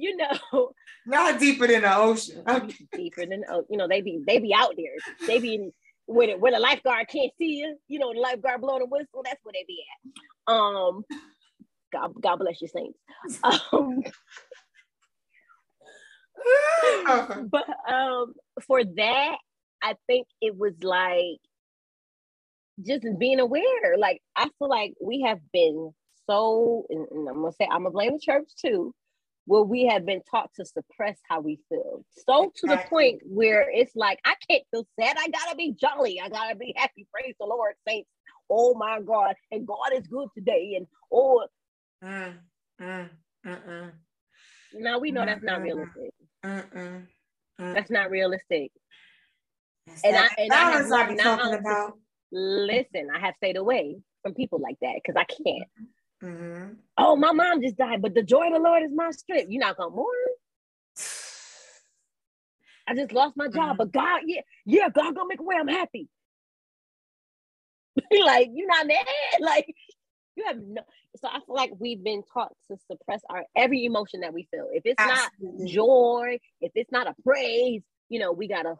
Speaker 2: you know,
Speaker 1: not deeper than the ocean.
Speaker 2: deeper than you know, they be they be out there. They be in, where the, where the lifeguard can't see you. You know, the lifeguard blowing the whistle. That's where they be at. Um, God, God bless you, saints. Um, but um, for that, I think it was like just being aware. Like I feel like we have been so, and, and I'm gonna say I'm gonna blame the church too where we have been taught to suppress how we feel. So to the point where it's like, I can't feel sad. I gotta be jolly. I gotta be happy. Praise the Lord, saints. Oh my God. And God is good today. And oh, mm, mm, now we know that's not realistic. Uh, uh, that's not realistic. and I, and I have learned now about. listen, I have stayed away from people like that because I can't. Mm-hmm. Oh, my mom just died, but the joy of the Lord is my strength. You're not gonna mourn. I just lost my job, mm-hmm. but God, yeah, yeah, God gonna make a way. I'm happy. like you're not mad. Like you have no. So I feel like we've been taught to suppress our every emotion that we feel. If it's Absolutely. not joy, if it's not a praise, you know, we gotta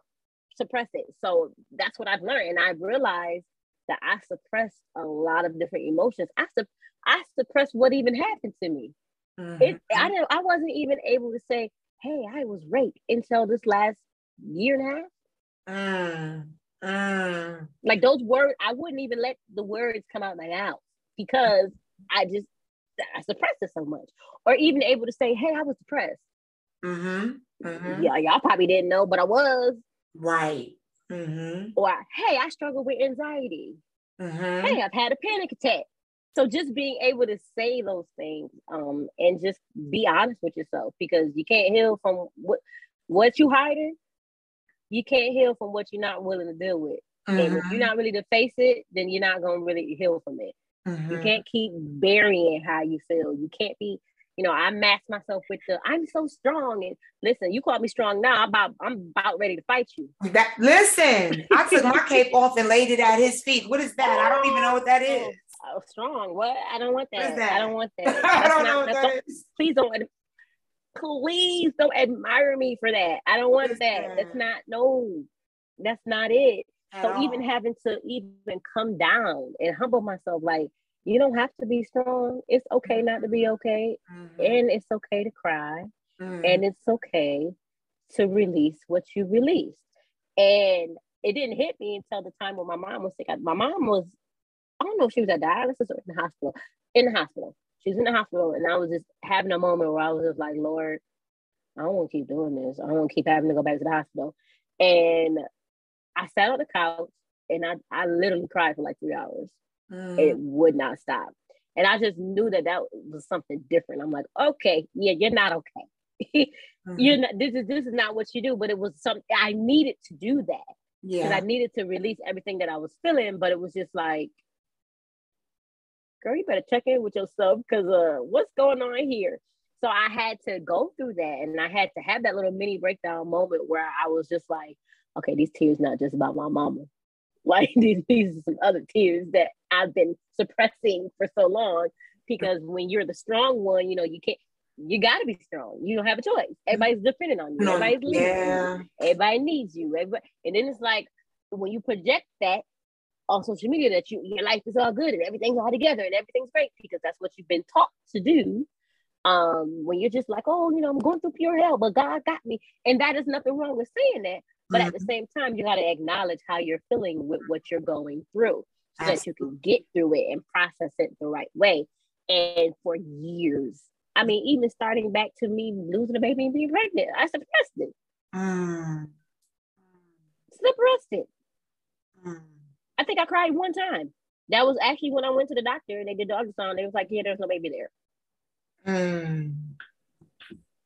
Speaker 2: suppress it. So that's what I've learned, and I realized that I suppressed a lot of different emotions. I su- I suppressed what even happened to me. Mm-hmm. It, I didn't. I wasn't even able to say, "Hey, I was raped" until this last year and a half. Mm, mm. Like those words, I wouldn't even let the words come out my mouth because I just I suppressed it so much, or even able to say, "Hey, I was depressed." Mm-hmm. Mm-hmm. Yeah, y'all probably didn't know, but I was.
Speaker 1: Right. Mm-hmm.
Speaker 2: Or, hey, I struggle with anxiety. Mm-hmm. Hey, I've had a panic attack. So just being able to say those things um, and just be honest with yourself because you can't heal from what what you hiding. You can't heal from what you're not willing to deal with. Mm-hmm. And if you're mm-hmm. not really to face it, then you're not gonna really heal from it. Mm-hmm. You can't keep burying how you feel. You can't be you know, I mask myself with the I'm so strong. And listen, you call me strong now. I'm about I'm about ready to fight you.
Speaker 1: That listen, I took my cape off and laid it at his feet. What is that? I don't even know what that oh, is.
Speaker 2: Oh, strong. What? I don't want that. that? I don't want that. I don't not, know what that don't, is. Please don't please don't admire me for that. I don't want that. That's not no, that's not it. At so all. even having to even come down and humble myself, like you don't have to be strong. It's okay not to be okay. Mm-hmm. And it's okay to cry. Mm-hmm. And it's okay to release what you released. And it didn't hit me until the time when my mom was sick. My mom was, I don't know if she was at dialysis or in the hospital. In the hospital. She was in the hospital. And I was just having a moment where I was just like, Lord, I don't want to keep doing this. I don't want to keep having to go back to the hospital. And I sat on the couch and I, I literally cried for like three hours mm. it would not stop. And I just knew that that was something different. I'm like, okay, yeah, you're not okay. mm-hmm. You're not. This is this is not what you do. But it was something I needed to do that. Yeah. Because I needed to release everything that I was feeling. But it was just like, girl, you better check in with yourself because uh, what's going on here? So I had to go through that and I had to have that little mini breakdown moment where I was just like, okay, these tears not just about my mama. Like these, these are some other tears that I've been suppressing for so long because when you're the strong one, you know, you can't you got to be strong. You don't have a choice. Everybody's depending on you. Everybody's leaving yeah. you. Everybody needs you. Everybody, and then it's like when you project that on social media that you your life is all good and everything's all together and everything's great because that's what you've been taught to do. Um, when you're just like, oh, you know, I'm going through pure hell, but God got me, and that is nothing wrong with saying that. But mm-hmm. at the mm-hmm. same time, you got to acknowledge how you're feeling with what you're going through, so Absolutely. that you can get through it and process it the right way. And for years, I mean, even starting back to me losing a baby and being pregnant, I suppressed it. Mm. Suppressed it. Mm. I think I cried one time. That was actually when I went to the doctor and they did the ultrasound. They was like, "Yeah, there's no baby there." Mm.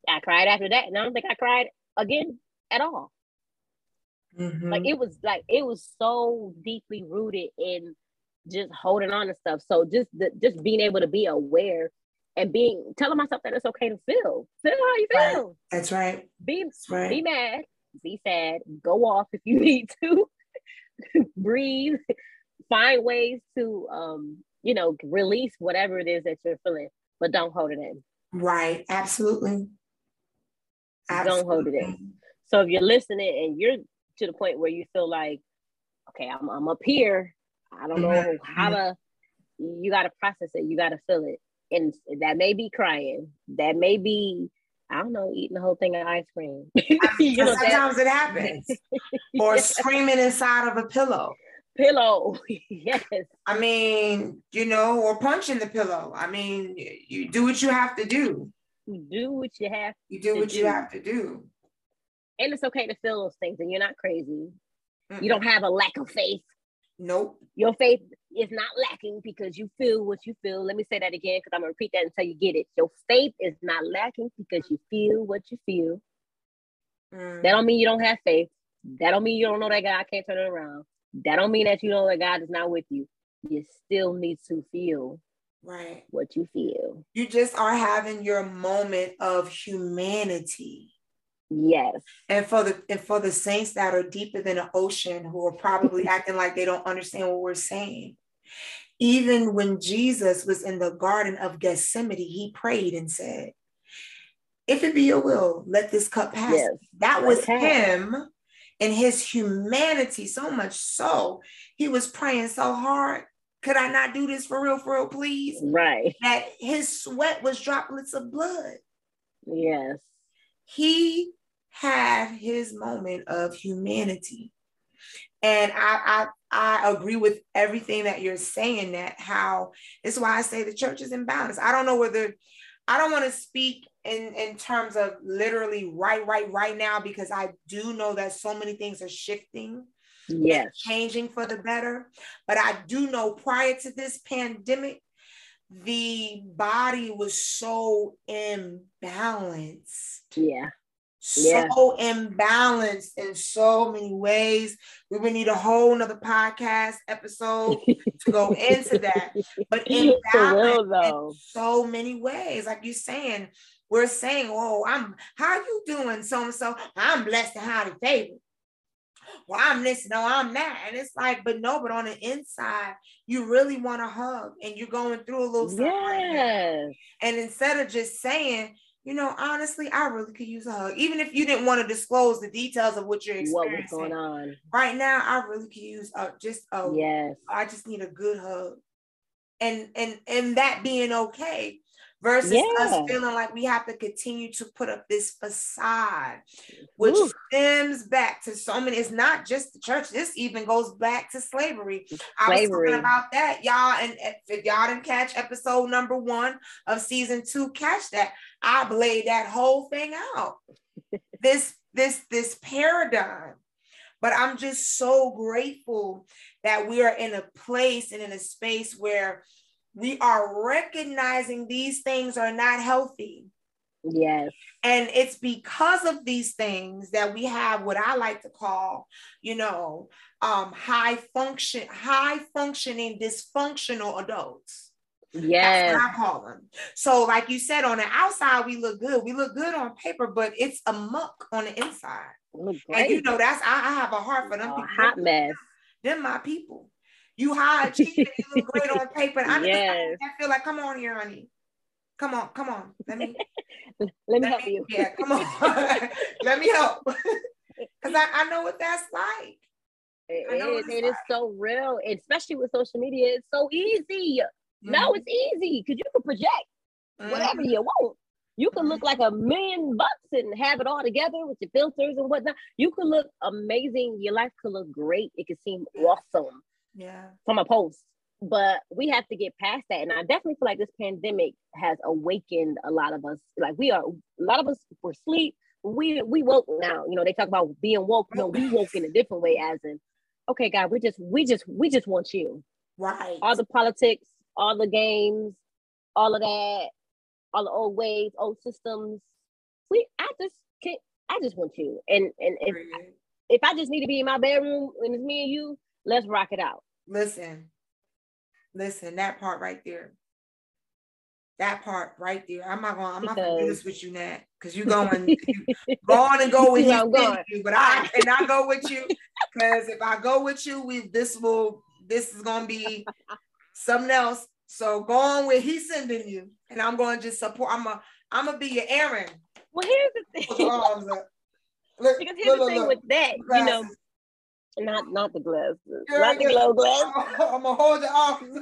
Speaker 2: I cried after that, and I don't think I cried again at all. Mm-hmm. Like it was like it was so deeply rooted in just holding on to stuff. So just the, just being able to be aware and being telling myself that it's okay to feel. Feel how you feel.
Speaker 1: Right. That's right.
Speaker 2: Be That's right. be mad, be sad, go off if you need to. breathe, find ways to um, you know, release whatever it is that you're feeling, but don't hold it in.
Speaker 1: Right. Absolutely.
Speaker 2: Absolutely. Don't hold it in. So if you're listening and you're to the point where you feel like, okay, I'm, I'm up here. I don't know how to, you got to process it. You got to feel it. And that may be crying. That may be, I don't know, eating the whole thing of ice cream.
Speaker 1: you know, sometimes that, it happens. or screaming inside of a pillow.
Speaker 2: Pillow, yes.
Speaker 1: I mean, you know, or punching the pillow. I mean, you do what you have to do.
Speaker 2: You do what you have.
Speaker 1: You do what do. you have to do
Speaker 2: and it's okay to feel those things and you're not crazy mm-hmm. you don't have a lack of faith
Speaker 1: nope
Speaker 2: your faith is not lacking because you feel what you feel. Let me say that again because i'm gonna repeat that until you get it. Your faith is not lacking because you feel what you feel. Mm. that don't mean you don't have faith. That don't mean you don't know that god can't turn it around. That don't mean that you know that god is not with you. You still need to feel
Speaker 1: right.
Speaker 2: what you feel.
Speaker 1: You just are having your moment of humanity.
Speaker 2: Yes.
Speaker 1: And for the and for the saints that are deeper than the ocean who are probably acting like they don't understand what we're saying. Even when Jesus was in the garden of Gethsemane, he prayed and said, If it be your will, let this cup pass. Yes. That was him and his humanity, so much so he was praying so hard. Could I not do this for real, for real, please?
Speaker 2: Right.
Speaker 1: That his sweat was droplets of blood.
Speaker 2: Yes.
Speaker 1: He had his moment of humanity. And I I, I agree with everything that you're saying. That how it's why I say the church is in balance. I don't know whether I don't want to speak in in terms of literally right, right, right now because I do know that so many things are shifting,
Speaker 2: yes,
Speaker 1: changing for the better. But I do know prior to this pandemic, the body was so imbalanced.
Speaker 2: Yeah
Speaker 1: yeah. so imbalanced in so many ways. We would need a whole nother podcast episode to go into that. But imbalanced in so many ways. Like you're saying, we're saying, oh, I'm how you doing? So and so, I'm blessed and highly favored. Well, I'm this, no, oh, I'm that. And it's like, but no, but on the inside, you really want to hug and you're going through a little something. Yes. and instead of just saying, you know, honestly, I really could use a hug. Even if you didn't want to disclose the details of what you're experiencing. What was going on. Right now, I really could use a, just a, yes. I just need a good hug. And and and that being okay versus yeah. us feeling like we have to continue to put up this facade, which Ooh. stems back to so many. It's not just the church. This even goes back to slavery. slavery. I was talking about that, y'all. And if y'all didn't catch episode number one of season two, catch that. I laid that whole thing out. this this this paradigm. But I'm just so grateful that we are in a place and in a space where we are recognizing these things are not healthy.
Speaker 2: Yes.
Speaker 1: And it's because of these things that we have what I like to call, you know, um, high function, high functioning, dysfunctional adults.
Speaker 2: Yeah.
Speaker 1: I call them. So, like you said, on the outside, we look good. We look good on paper, but it's a muck on the inside. And you know, that's I, I have a heart for them people.
Speaker 2: hot mess.
Speaker 1: Them my people. You high achieving, you look great on paper. I,
Speaker 2: Yes.
Speaker 1: I feel like, come on here, honey. Come on, come on. Let me
Speaker 2: Let me
Speaker 1: let
Speaker 2: help
Speaker 1: me-
Speaker 2: you.
Speaker 1: Yeah, come on. Let me help. Because I, I know what that's like.
Speaker 2: It
Speaker 1: I know what
Speaker 2: is. It is so real, especially with social media. It's so easy.
Speaker 1: Mm-hmm.
Speaker 2: No, it's easy because you can project whatever you want. You can look like a million bucks and have it all together with your filters and whatnot. You can look amazing. Your life could look great. It could seem awesome
Speaker 1: Yeah.
Speaker 2: from a post. But we have to get past that. And I definitely feel like this pandemic has awakened a lot of us. Like we are a lot of us were asleep. We we woke now. You know, they talk about being woke. No, we woke in a different way, as in, okay, God, we just we just we just want you
Speaker 1: Right.
Speaker 2: all the politics, all the games, all of that, all the old ways, old systems. We, I just can't. I just want you. And and if if I just need to be in my bedroom and it's me and you, let's rock it out.
Speaker 1: Listen, listen, that part right there. That part right there. I'm not gonna, I'm not gonna do this with you, Nat, because you're going, you go on and go with
Speaker 2: You I'm
Speaker 1: you, but I cannot go with you because if I go with you, we this will this is gonna be something else. So go on with he's sending you, and I'm going to just support. I'm a I'm gonna be your Aaron.
Speaker 2: Well, here's the thing.
Speaker 1: Look,
Speaker 2: because here's
Speaker 1: look,
Speaker 2: the thing
Speaker 1: look.
Speaker 2: with that, you know. Not not the glasses,
Speaker 1: Girl,
Speaker 2: not the glow glasses.
Speaker 1: I'm gonna hold your off.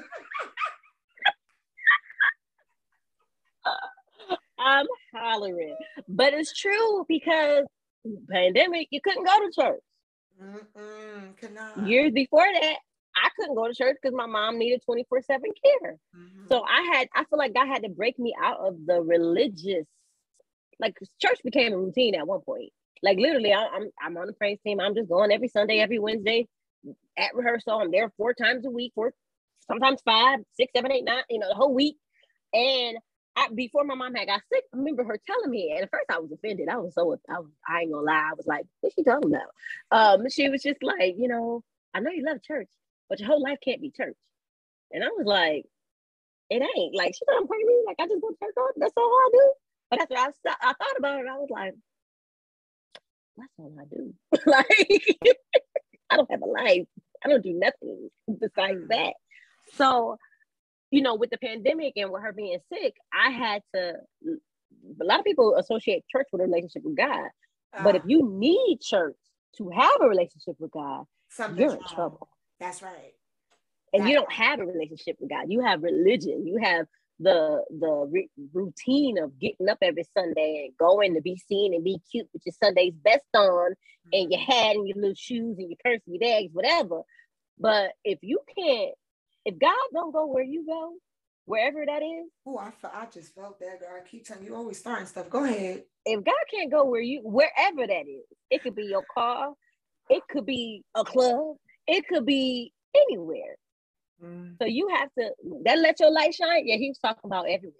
Speaker 2: I'm hollering, but it's true because pandemic, you couldn't go to church.
Speaker 1: Mm-mm.
Speaker 2: Years before that, I couldn't go to church because my mom needed 24 7 care.
Speaker 1: Mhm.
Speaker 2: So I had, I feel like God had to break me out of the religious, like church became a routine at one point. Like literally, I, I'm I'm on the praise team. I'm just going every Sunday, every Wednesday at rehearsal. I'm there four times a week, four, sometimes five, six, seven, eight, nine, you know, the whole week. And I, before my mom had got sick, I remember her telling me, and at first I was offended. I was so, I, was, I ain't gonna lie. I was like, what's she talking about? Um, she was just like, you know, I know you love church, but your whole life can't be church. And I was like, it ain't. Like, she don't pray me. Like, I just go to church. That's all I do. But what I, I thought about it. I was like, that's all I do. like, I don't have a life. I don't do nothing besides that. So, you know, with the pandemic and with her being sick, I had to. A lot of people associate church with a relationship with God, but if
Speaker 1: Ah,
Speaker 2: you need church to have a relationship with God, you're in
Speaker 1: wrong.
Speaker 2: trouble.
Speaker 1: That's right.
Speaker 2: And you don't have a relationship with God. You have religion. You have the the ri- routine of getting up every Sunday and going to be seen and be cute with your Sunday's best on and your mm-hmm. hat and your little shoes and your purse and your bags, whatever. But if you can't, if God don't go where you go, wherever that is,
Speaker 1: Oh, I, I just felt that, girl. I keep telling you, always starting stuff. Go ahead.
Speaker 2: if God can't go where you, wherever that is, it could be your car, it could be a club, it could be anywhere.
Speaker 1: Mm.
Speaker 2: So you have to that let your light shine. Yeah, he was talking about everywhere,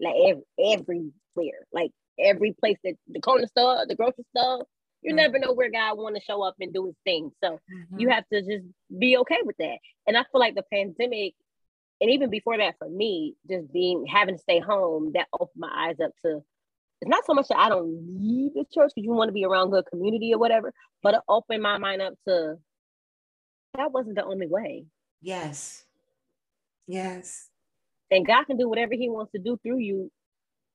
Speaker 2: like every, everywhere, like every place that the corner store, the grocery store. You
Speaker 1: Mm.
Speaker 2: never know where God want to show up and do his thing. So
Speaker 1: Mhm.
Speaker 2: you have to just be okay with that. And I feel like the pandemic, and even before that, for me, just being having to stay home, that opened my eyes up to. It's not so much that I don't need the church because you want to be around good community or whatever, but it opened my mind up to that wasn't the only way.
Speaker 1: Yes. Yes.
Speaker 2: and God can do whatever He wants to do through you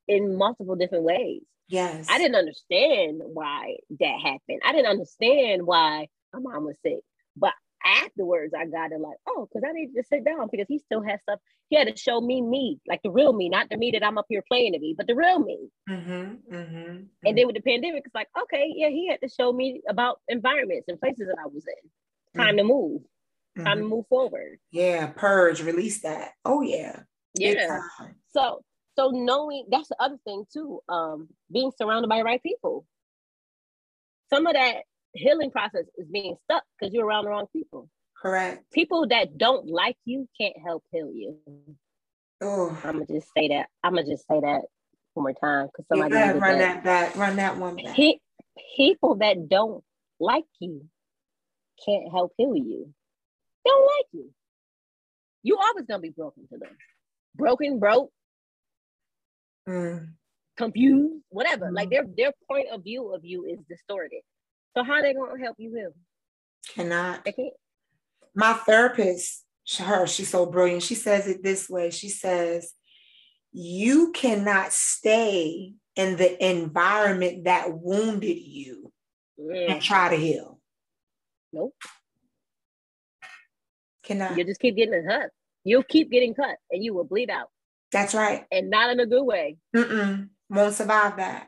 Speaker 2: in multiple different ways.
Speaker 1: Yes.
Speaker 2: I didn't understand why that happened. I didn't understand why my mom was sick, but afterwards I got it like, oh, because I needed to sit down because he still had stuff. He had to show me me, like the real me, not the me that I'm up here playing to be, but the real me.
Speaker 1: Mm-hmm. Mm-hmm.
Speaker 2: And then with the pandemic, it's like, okay, yeah, he had to show me about environments and places that I was in. Time to move. Time to
Speaker 1: Mhm.
Speaker 2: move forward.
Speaker 1: Yeah, purge, release that. Oh yeah.
Speaker 2: Yeah. So so knowing that's the other thing too. Um, being surrounded by the right people. Some of that healing process is being stuck because you're around the wrong people.
Speaker 1: Correct.
Speaker 2: People that don't like you can't help heal you.
Speaker 1: Oh.
Speaker 2: I'm gonna just say that. I'm gonna just say that one more time because
Speaker 1: Yeah,
Speaker 2: somebody needed
Speaker 1: run
Speaker 2: that.
Speaker 1: that back. Run that one back.
Speaker 2: Pe- people that don't like you can't help heal you. They don't like you. You always gonna be broken to them. broken, broke, mm. confused, whatever. Mm. Like their their point of view of you is distorted. So how they gonna help you heal?
Speaker 1: Cannot. They can't. My therapist, her, she's so brilliant. She says it this way. She says, "You cannot stay in the environment that wounded you mm. and try to heal."
Speaker 2: Nope.
Speaker 1: Cannot.
Speaker 2: You just keep getting cut. You'll keep getting cut, and you will bleed out.
Speaker 1: That's right.
Speaker 2: And not in a good way.
Speaker 1: Mm-mm. Won't survive that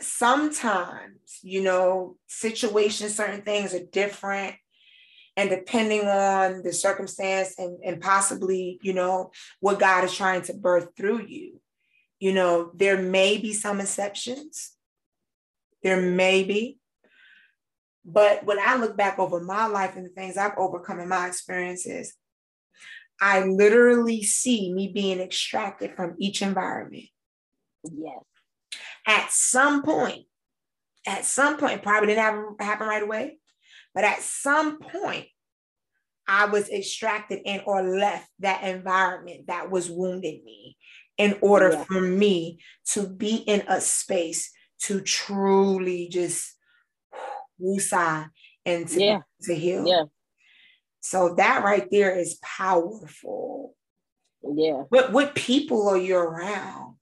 Speaker 1: sometimes, you know, situations, certain things are different. And depending on the circumstance and, and possibly, you know, what God is trying to birth through you, you know, there may be some exceptions. There may be. But when I look back over my life and the things I've overcome in my experiences, I literally see me being extracted from each environment.
Speaker 2: Yes
Speaker 1: at some point, at some point, probably didn't happen, happen right away, but at some point, I was extracted and or left that environment that was wounding me in order yeah. for me to be in a space to truly just woosah and to, yeah. to heal.
Speaker 2: Yeah.
Speaker 1: So that right there is powerful.
Speaker 2: Yeah.
Speaker 1: What what people are you around?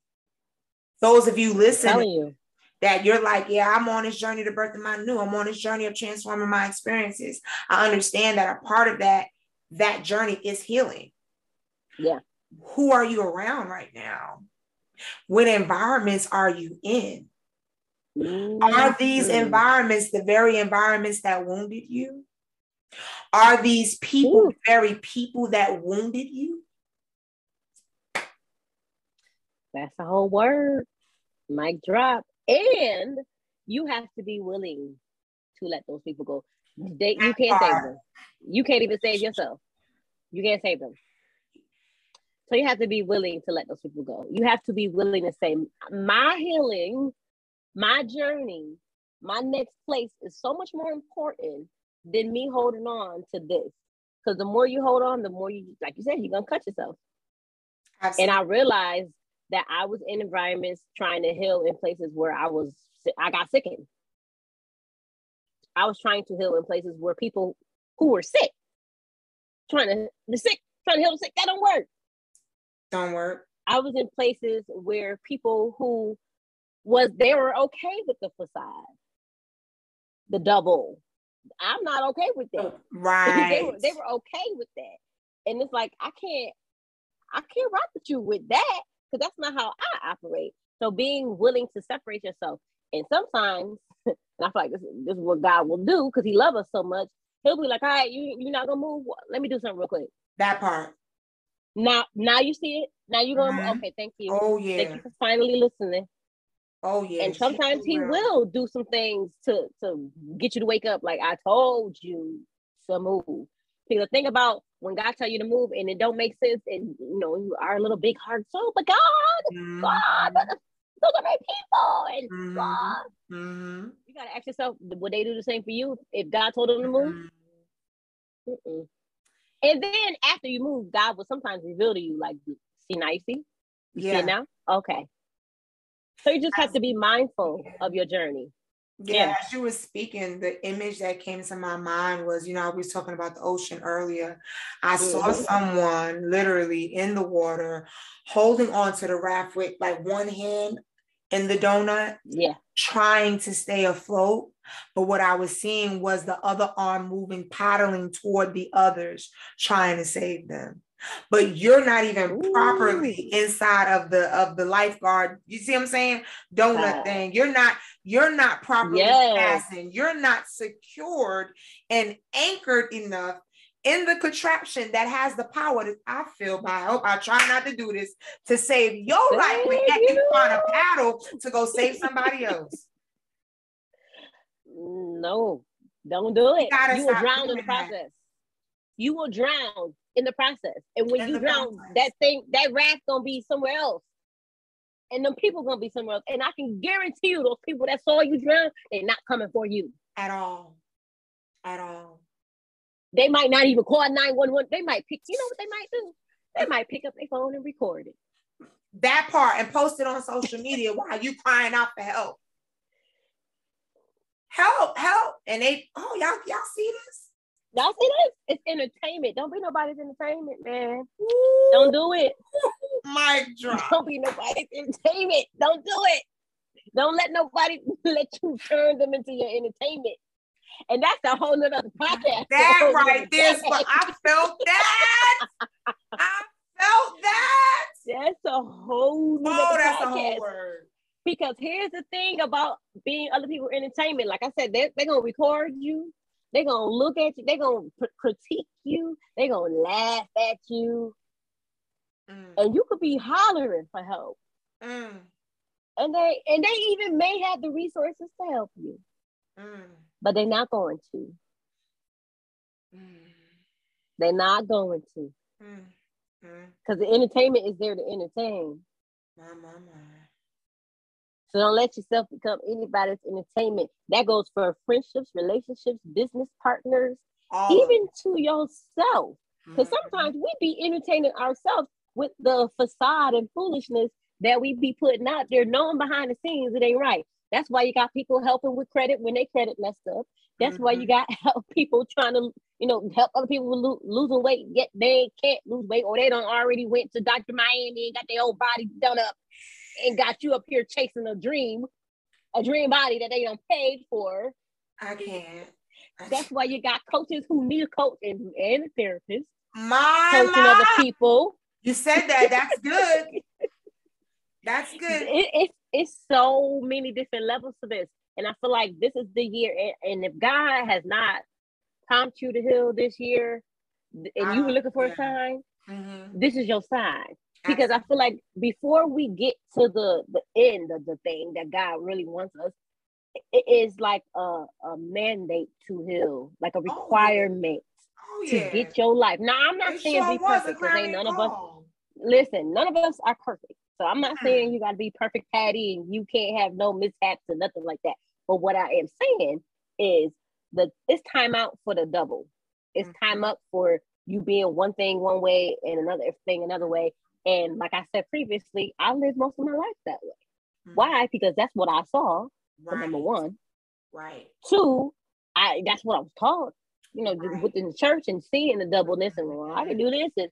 Speaker 1: those of you listening you. that you're like, yeah, I'm on this journey to birth of my new. I'm on this journey of transforming my experiences. I understand that a part of that that journey is healing.
Speaker 2: Yeah.
Speaker 1: Who are you around right now? What environments are you in? Are these environments the very environments that wounded you? Are these people Ooh. very people that wounded you?
Speaker 2: That's the whole word. Mic drop. And you have to be willing to let those people go. They, you can't save them. You can't even save yourself. You can't save them. So you have to be willing to let those people go. You have to be willing to say, my healing, my journey, my next place is so much more important than me holding on to this. Because the more you hold on, the more you, like you said, you're gonna cut yourself. Absolutely. And I realized that I was in environments trying to heal in places where I was I got sick in. I was trying to heal in places where people who were sick, trying to the sick, trying to heal the sick, that don't work.
Speaker 1: Don't work.
Speaker 2: I was in places where people who was they were okay with the facade, the double. I'm not okay with that.
Speaker 1: Right.
Speaker 2: they were they were okay with that. And it's like I can't I can't rock with you with that because that's not how I operate. So being willing to separate yourself, and sometimes, and I feel like this, this is what God will do because He loves us so much. He'll be like, "All right, you you're not gonna move. Let me do something real quick."
Speaker 1: That part.
Speaker 2: Now, now you see it. Now you're going. Mm-hmm. Okay, thank you.
Speaker 1: Oh yeah.
Speaker 2: Thank you for finally listening.
Speaker 1: Oh yeah.
Speaker 2: And sometimes he will do some things to to get you to wake up. Like I told you to move. Because think about when God tell you to move and it don't make sense, and you know you are a little big heart. So, but God, mm-hmm. God, those are my people, and mm-hmm. God, mm-hmm. you gotta ask yourself, would they do the same for you if God told them to move? Mm-hmm. Mm-mm. And then after you move, God will sometimes reveal to you, like, see now you see, you yeah. see now, okay. So you just have to be mindful of your journey.
Speaker 1: Yeah, yeah, as you were speaking, the image that came to my mind was, you know, I was talking about the ocean earlier. I mm-hmm. saw someone literally in the water holding onto the raft with like one hand in the donut,
Speaker 2: yeah,
Speaker 1: trying to stay afloat. But what I was seeing was the other arm moving, paddling toward the others, trying to save them but you're not even Ooh. properly inside of the of the lifeguard you see what i'm saying donut thing you're not you're not properly yes. fastened you're not secured and anchored enough in the contraption that has the power that I feel by I hope I try not to do this to save your life when you trying a paddle to go save somebody else.
Speaker 2: No, don't do it. You, you will drown in the process. That. You will drown in the process. And when in you drown, process. that thing, that raft gonna be somewhere else. And them people gonna be somewhere else. And I can guarantee you those people that saw you drown, they're not coming for you.
Speaker 1: At all. At all.
Speaker 2: They might not even call 911. They might pick, you know what they might do? they might pick up their phone and record it.
Speaker 1: That part and post it on social media while you crying out for help. Help, help. And they, oh, y'all, y'all see this?
Speaker 2: Y'all see this? It's entertainment. Don't be nobody's entertainment, man. Ooh. Don't do it.
Speaker 1: My drop.
Speaker 2: Don't be nobody's entertainment. Don't do it. Don't let nobody let you turn them into your entertainment. And that's a whole nother podcast.
Speaker 1: That right there. But I felt that. I felt that.
Speaker 2: That's a whole Oh, that's podcast. a whole word. Because here's the thing about being other people entertainment. Like I said, they're, they're gonna record you, they're gonna look at you, they're gonna critique you, they're gonna laugh at you. Mm. And you could be hollering for help. Mm. And they and they even may have the resources to help you. Mm. But they're not going to. Mm. They're not going to. Mm. Because the entertainment is there to entertain. My, my, my. So don't let yourself become anybody's entertainment. That goes for friendships, relationships, business partners, All even to yourself. Because mm-hmm. sometimes we be entertaining ourselves with the facade and foolishness that we be putting out there, knowing behind the scenes it ain't right. That's why you got people helping with credit when they credit messed up. That's mm-hmm. why you mm-hmm. got help people trying to, you know, help other people lo- losing weight. Get they can't lose weight, or they don't already went to Dr. Miami and got their whole body done up, and got you up here chasing a dream, a dream body that they don't paid for.
Speaker 1: I can't.
Speaker 2: That's why you got coaches who need a coach and, and a therapist.
Speaker 1: My
Speaker 2: coaching other people.
Speaker 1: You said that. That's good. That's good.
Speaker 2: It, it's it's so many different levels to this. And I feel like this is the year. And, and if God has not pumped you to heal this year, and you were looking for yeah. a sign, mm-hmm. this is your sign. Because I feel like before we get to the the end of the thing that God really wants us, it is like a, a mandate to heal, like a requirement oh, yeah. to get your life. Now I'm not it saying sure be perfect because ain't none of us. Listen, none of us are perfect. So I'm not saying you got to be perfect Patty and you can't have no mishaps or nothing like that. But what I am saying is the it's time out for the double. It's mm-hmm. time up for you being one thing one way and another thing another way. And like I said previously, I lived most of my life that way. Mm-hmm. Why? Because that's what I saw. Right. number one.
Speaker 1: Right.
Speaker 2: Two, I that's what I was taught. You know, right. within the church and seeing the doubleness and well, I can do this and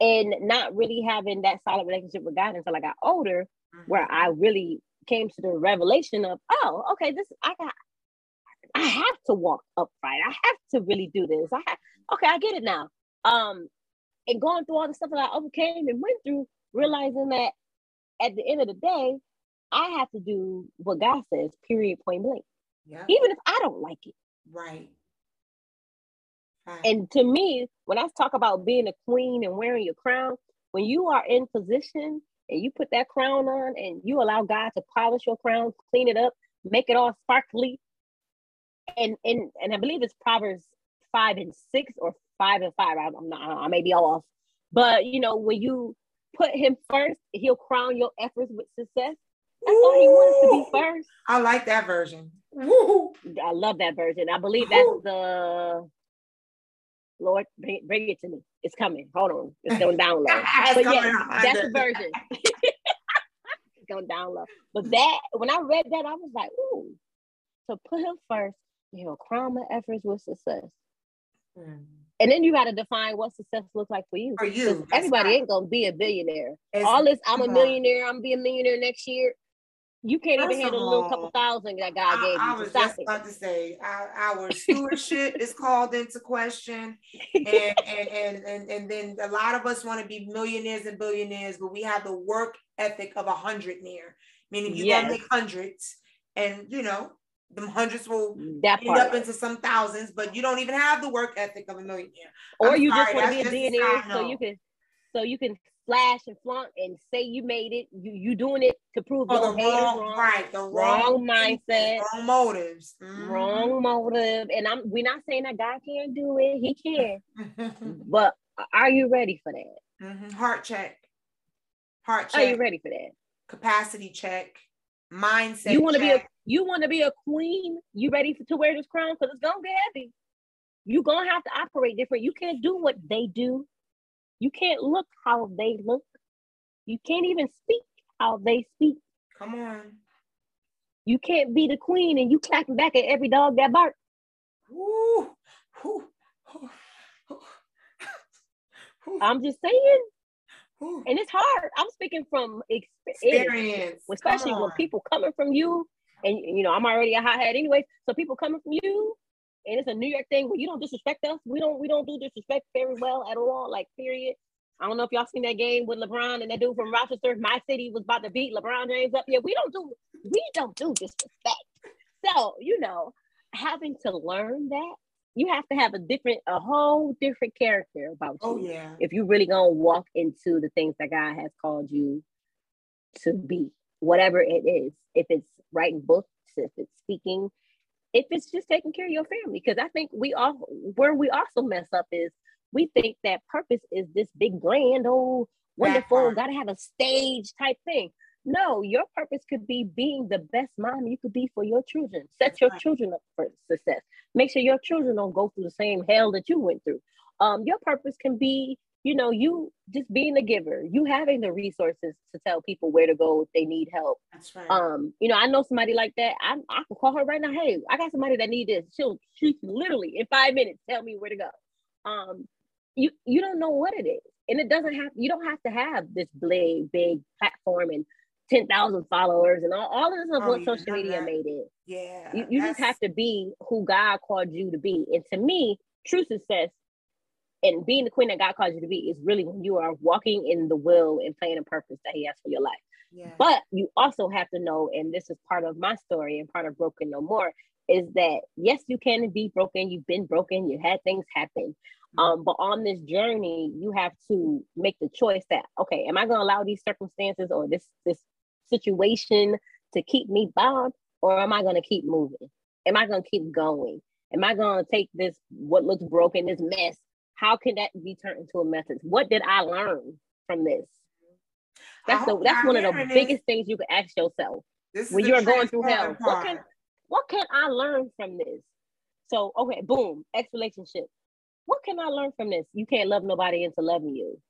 Speaker 2: and not really having that solid relationship with God until I got older, mm-hmm. where I really came to the revelation of, oh, okay, this I got I have to walk upright. I have to really do this. I have, okay, I get it now. Um, and going through all the stuff that I overcame and went through, realizing that at the end of the day, I have to do what God says, period, point blank. Yeah. Even if I don't like it.
Speaker 1: Right.
Speaker 2: And to me, when I talk about being a queen and wearing your crown, when you are in position and you put that crown on and you allow God to polish your crown, clean it up, make it all sparkly. And and and I believe it's Proverbs five and six or five and five. I'm not I may be off. But you know, when you put him first, he'll crown your efforts with success. That's Ooh, all he wants to be first.
Speaker 1: I like that version.
Speaker 2: Woo. I love that version. I believe that's the Lord, bring, bring it to me. It's coming. Hold on. It's going download. but yeah, that's the version. it's going to download. But that, when I read that, I was like, ooh. So put him first. You know, crown my efforts with success. Mm. And then you got to define what success looks like for you.
Speaker 1: For you.
Speaker 2: Everybody right. ain't going to be a billionaire. It's, All this, I'm a millionaire, I'm to be a millionaire next year you can't First even handle all, a little couple thousand that God I, gave you. I
Speaker 1: was just about to say our, our stewardship is called into question, and, and, and and and then a lot of us want to be millionaires and billionaires, but we have the work ethic of a hundred near, meaning you yes. gonna make hundreds, and you know them hundreds will that end up into some thousands, but you don't even have the work ethic of a millionaire.
Speaker 2: Or I'm you sorry, just want to be a billionaire so you can so you can flash and flaunt and say you made it. You you doing it to prove oh, the wrong, wrong,
Speaker 1: right, the
Speaker 2: wrong, wrong mindset,
Speaker 1: wrong motives,
Speaker 2: mm-hmm. wrong motive. And I'm we're not saying that God can't do it. He can, but are you ready for that?
Speaker 1: Mm-hmm. Heart check. Heart check.
Speaker 2: Are you ready for that?
Speaker 1: Capacity check. Mindset.
Speaker 2: You want
Speaker 1: to
Speaker 2: be a you want to be a queen. You ready to wear this crown? Because it's gonna get heavy. You're gonna have to operate different. You can't do what they do You can't look how they look. You can't even speak how they speak.
Speaker 1: Come on.
Speaker 2: You can't be the queen and you clapping back at every dog that barks.
Speaker 1: Ooh, ooh, ooh,
Speaker 2: I'm just saying. And it's hard. I'm speaking from experience, especially when people coming from you, and you know I'm already a hot hothead anyway. So people coming from you, and it's a New York thing where you don't disrespect us. We don't we don't do disrespect very well at all. Like period. I don't know if y'all seen that game with LeBron and that dude from Rochester. My city was about to beat LeBron James up. Yeah, we don't do we don't do disrespect. So you know, having to learn that you have to have a different, a whole different character about
Speaker 1: oh, you. Oh yeah.
Speaker 2: If you really gonna walk into the things that God has called you to be, whatever it is, if it's writing books, if it's speaking, if it's just taking care of your family. Because I think we all where we also mess up is we think that purpose is this big grand, oh wonderful, gotta have a stage type thing. No, your purpose could be being the best mom you could be for your children. Set That's your right. children up for success. Make sure your children don't go through the same hell that you went through. Um, your purpose can be, you know, you just being a giver, you having the resources to tell people where to go if they need help.
Speaker 1: That's right.
Speaker 2: Um, you know, I know somebody like that. I, I can call her right now. Hey, I got somebody that need this. She'll she literally in five minutes tell me where to go. Um, you you don't know what it is, and it doesn't have. You don't have to have this big big platform and 10,000 followers and all, all of this is oh, what social media
Speaker 1: that.
Speaker 2: made it.
Speaker 1: Yeah.
Speaker 2: You, you just have to be who God called you to be. And to me, true success and being the queen that God called you to be is really when you are walking in the will and playing a purpose that He has for your life. Yeah. But you also have to know, and this is part of my story and part of Broken No More, is that yes, you can be broken. You've been broken. You had things happen. Mm-hmm. Um, but on this journey, you have to make the choice that okay, am I going to allow these circumstances or this this situation to keep me bound or am I going to keep moving? Am I going to keep going? Am I going to take this, what looks broken, this mess? How can that be turned into a message? What did I learn from this? That's the that's one of the biggest things you can ask yourself when you're going through hell. What can what can I learn from this? So okay, boom, ex relationship. What can I learn from this? You can't love nobody into loving you.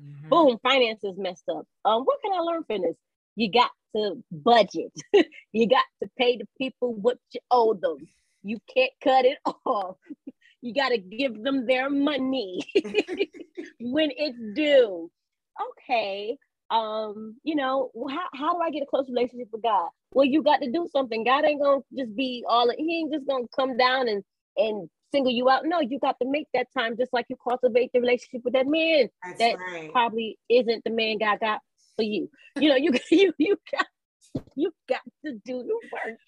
Speaker 2: Mm-hmm. Boom, finances messed up. Um, what can I learn from this? You got to budget. you got to pay the people what you owe them. You can't cut it off. You got to give them their money when it's due. Okay. Um, you know, how, how do I get a close relationship with God? Well, you got to do something. God ain't gonna just be all he ain't just gonna come down and and single you out. No, you got to make that time just like you cultivate the relationship with that man
Speaker 1: That's
Speaker 2: that
Speaker 1: right.
Speaker 2: probably isn't the man God got for you. You know, you you you got you got to do the work.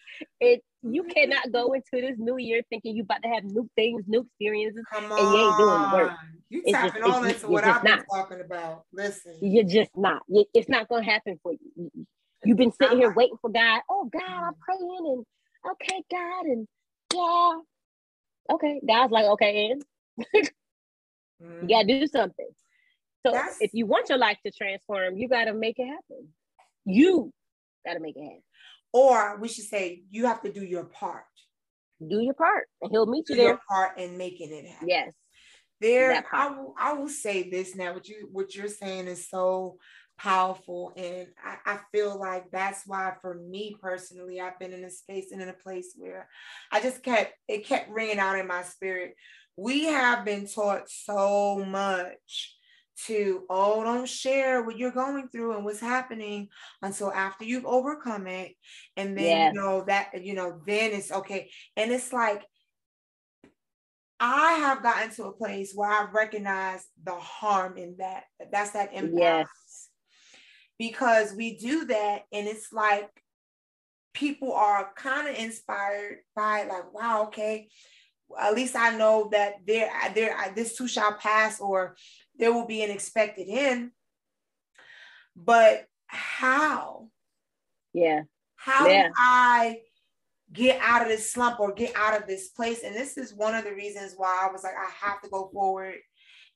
Speaker 2: It you cannot go into this new year thinking you about to have new things, new experiences,
Speaker 1: Come
Speaker 2: and you ain't doing the work.
Speaker 1: You tapping all into what I've been talking about. Listen,
Speaker 2: you're just not. It's not gonna happen for you. You've been sitting here waiting for God. Oh God, I'm praying and okay, God, and yeah, okay. God's like, okay, and mm-hmm. you gotta do something. So That's, if you want your life to transform, you got to make it happen. You got to make it happen.
Speaker 1: Or we should say you have to do your part.
Speaker 2: Do your part, and he'll meet
Speaker 1: do
Speaker 2: you there.
Speaker 1: Your part in making it happen.
Speaker 2: Yes.
Speaker 1: There, I will. I will say this now. What you what you're saying is so powerful, and I, I feel like that's why, for me personally, I've been in a space and in a place where I just kept it kept ringing out in my spirit. We have been taught so much to oh don't share what you're going through and what's happening until after you've overcome it and then yes. you know that you know then it's okay and it's like I have gotten to a place where I recognize the harm in that. That's that imbalance. Yes. Because we do that and it's like people are kind of inspired by like, wow, okay, at least I know that there, there, this too shall pass, or there will be an expected end. But how?
Speaker 2: Yeah.
Speaker 1: How
Speaker 2: yeah.
Speaker 1: do I get out of this slump or get out of this place? And this is one of the reasons why I was like, I have to go forward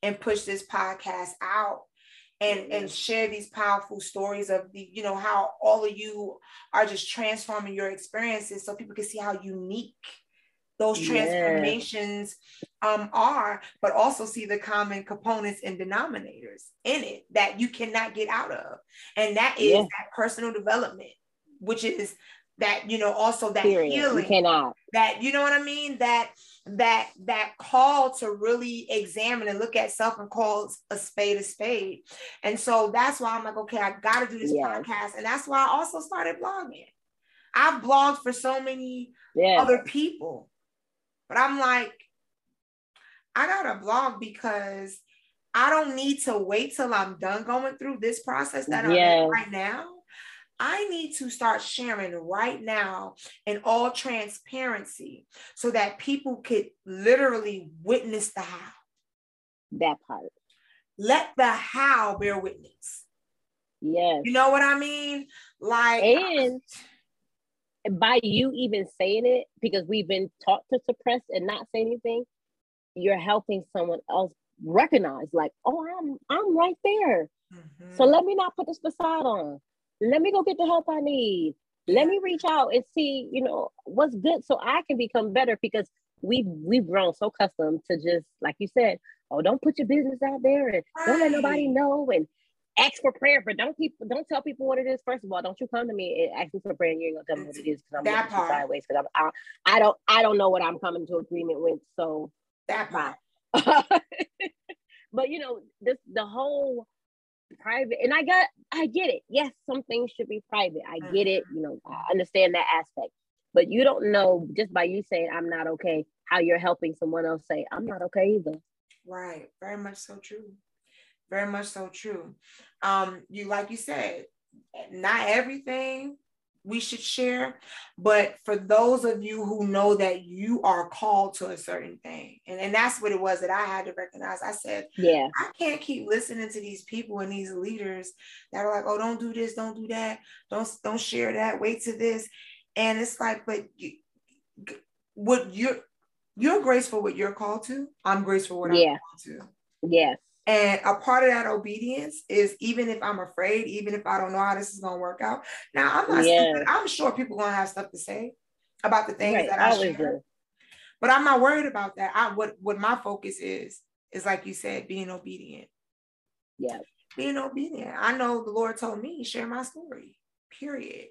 Speaker 1: and push this podcast out and mm-hmm. and share these powerful stories of the you know how all of you are just transforming your experiences so people can see how unique those transformations um, are, but also see the common components and denominators in it that you cannot get out of. And that is yeah. that personal development, which is that, you know, also that Period. healing.
Speaker 2: You cannot.
Speaker 1: That, you know what I mean? That that that call to really examine and look at self and call a spade a spade. And so that's why I'm like, okay, I gotta do this yes. podcast. And that's why I also started blogging. I've blogged for so many yes. other people but I'm like, I got a blog because I don't need to wait till I'm done going through this process that I'm in right now. I need to start sharing right now in all transparency so that people could literally witness the how.
Speaker 2: That part.
Speaker 1: Let the how bear witness.
Speaker 2: Yes.
Speaker 1: You know what I mean? Like,
Speaker 2: and by you even saying it, because we've been taught to suppress and not say anything, you're helping someone else recognize, like, oh, I'm I'm right there. Mm-hmm. So let me not put this facade on. Let me go get the help I need. Let me reach out and see, you know, what's good so I can become better because we've we've grown so accustomed to just like you said, oh, don't put your business out there and right. don't let nobody know and ask for prayer, but don't people don't tell people what it is. First of all, don't you come to me and ask me for prayer and you ain't gonna tell me what it is because I'm that part. sideways because I'm I, I don't I don't know what I'm coming to agreement with. So
Speaker 1: that part.
Speaker 2: but you know, this the whole private and I got I get it. Yes, some things should be private. I get it, mm-hmm. you know, I understand that aspect. But you don't know just by you saying I'm not okay, how you're helping someone else say I'm not okay either.
Speaker 1: Right. Very much so true. Very much so true. Um, you like you said, not everything we should share, but for those of you who know that you are called to a certain thing, and, and that's what it was that I had to recognize. I said,
Speaker 2: Yeah,
Speaker 1: I can't keep listening to these people and these leaders that are like, oh, don't do this, don't do that, don't don't share that, wait to this. And it's like, but you, what you're you're graceful what you're called to. I'm graceful what yeah. I'm called to.
Speaker 2: Yes.
Speaker 1: And a part of that obedience is even if I'm afraid, even if I don't know how this is going to work out. Now, I'm not yeah. stupid. I'm sure people going to have stuff to say about the things right. that I share. Do. But I'm not worried about that. I what what my focus is is like you said, being obedient.
Speaker 2: Yeah.
Speaker 1: Being obedient. I know the Lord told me share my story. Period.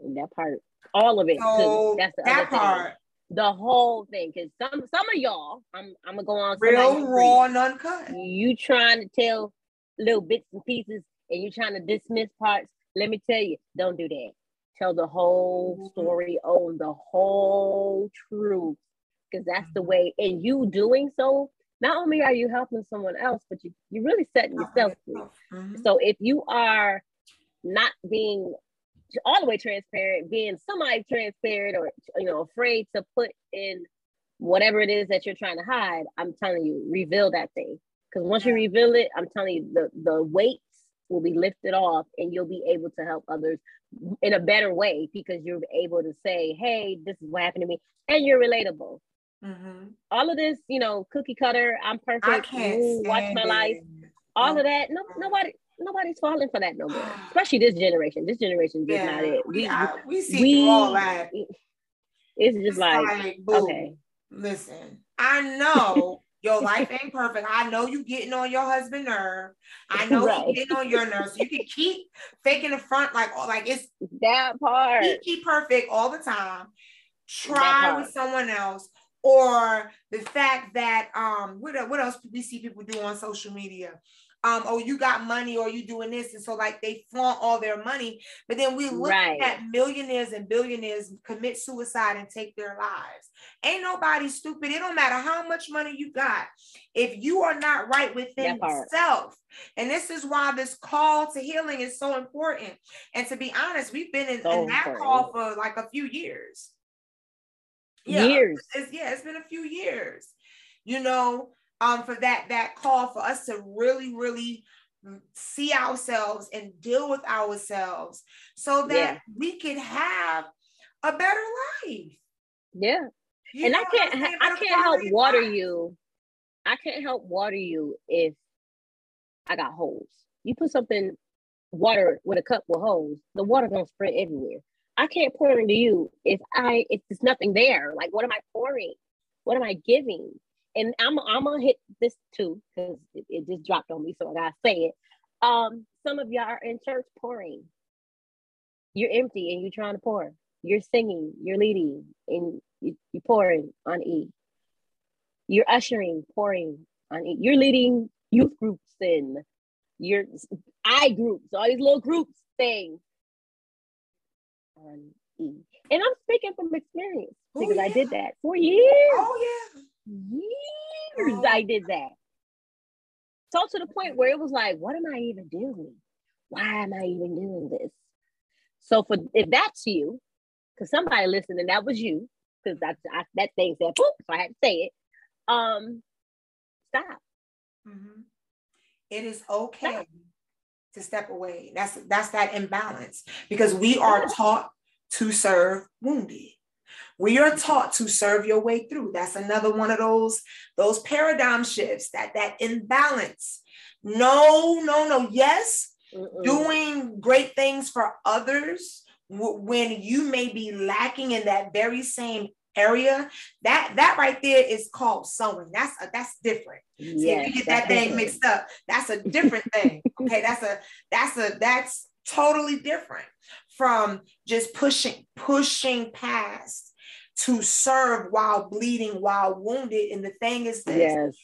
Speaker 2: That part, all of it.
Speaker 1: So That's the that part
Speaker 2: the whole thing. Cause some some of y'all, I'm I'm gonna go on
Speaker 1: real raw and uncut.
Speaker 2: You trying to tell little bits and pieces and you trying to dismiss parts. Let me tell you, don't do that. Tell the whole mm-hmm. story, own the whole truth. Because that's the way, and you doing so, not only are you helping someone else, but you, you're really setting yourself free. Mm-hmm. So if you are not being all the way transparent, being somebody transparent or you know afraid to put in whatever it is that you're trying to hide, I'm telling you, reveal that thing. Because once you reveal it, I'm telling you, the the weights will be lifted off, and you'll be able to help others in a better way because you're able to say, "Hey, this is what happened to me," and you're relatable. Mm-hmm. All of this, you know, cookie cutter. I'm perfect. Ooh, watch my it. life. All of that. No, nobody nobody's falling for that no more. Especially this generation. This generation is yeah, not it.
Speaker 1: We, we, we see we, all that.
Speaker 2: It's just it's like, like okay.
Speaker 1: Listen, I know your life ain't perfect. I know you getting on your husband nerve. I know right. you getting on your nerves. So you can keep faking the front like like it's
Speaker 2: that part.
Speaker 1: Keep perfect all the time. Try with someone else. Or the fact that um what, what else do we see people do on social media? Um, oh, you got money or you doing this. And so like they flaunt all their money. But then we look right. at millionaires and billionaires commit suicide and take their lives. Ain't nobody stupid. It don't matter how much money you got. If you are not right within yourself, and this is why this call to healing is so important. And to be honest, we've been in, so in that call for like a few years.
Speaker 2: Yeah, years.
Speaker 1: It's, yeah, it's been a few years. You know, um, for that that call for us to really, really see ourselves and deal with ourselves so that yeah. we can have a better life.
Speaker 2: Yeah. You and I can't I can't help water life. you. I can't help water you if I got holes. You put something water with a cup with holes, the water gonna spread everywhere. I can't pour into you if I if there's nothing there. Like, what am I pouring? What am I giving? And I'm I'm gonna hit this too because it, it, just dropped on me, so I gotta say it. Um, some of y'all are in church pouring. You're empty and you're trying to pour. You're singing, you're leading, and you, you're pouring on E. You're ushering, pouring on E. You're leading youth groups and your I groups, all these little groups things on E. And I'm speaking from experience oh, because yeah. I did that for years.
Speaker 1: Oh yeah.
Speaker 2: Years. I did that. So to the point where it was like, what am I even doing? Why am I even doing this? So for if that's you, because somebody listened and that was you, because that's I, that thing said poop, so I had to say it. Um, stop.
Speaker 1: Mm-hmm. It is okay stop. to step away. That's that's that imbalance because we are taught to serve wounded. We are taught to serve your way through. That's another one of those those paradigm shifts that that imbalance. No, no, no. Yes, Mm-mm. doing great things for others when you may be lacking in that very same area that that right there is called sowing that's a, that's different yes, See, if you get that thing mixed up that's a different thing okay that's a that's a that's totally different from just pushing pushing past to serve while bleeding while wounded. And the thing is this yes.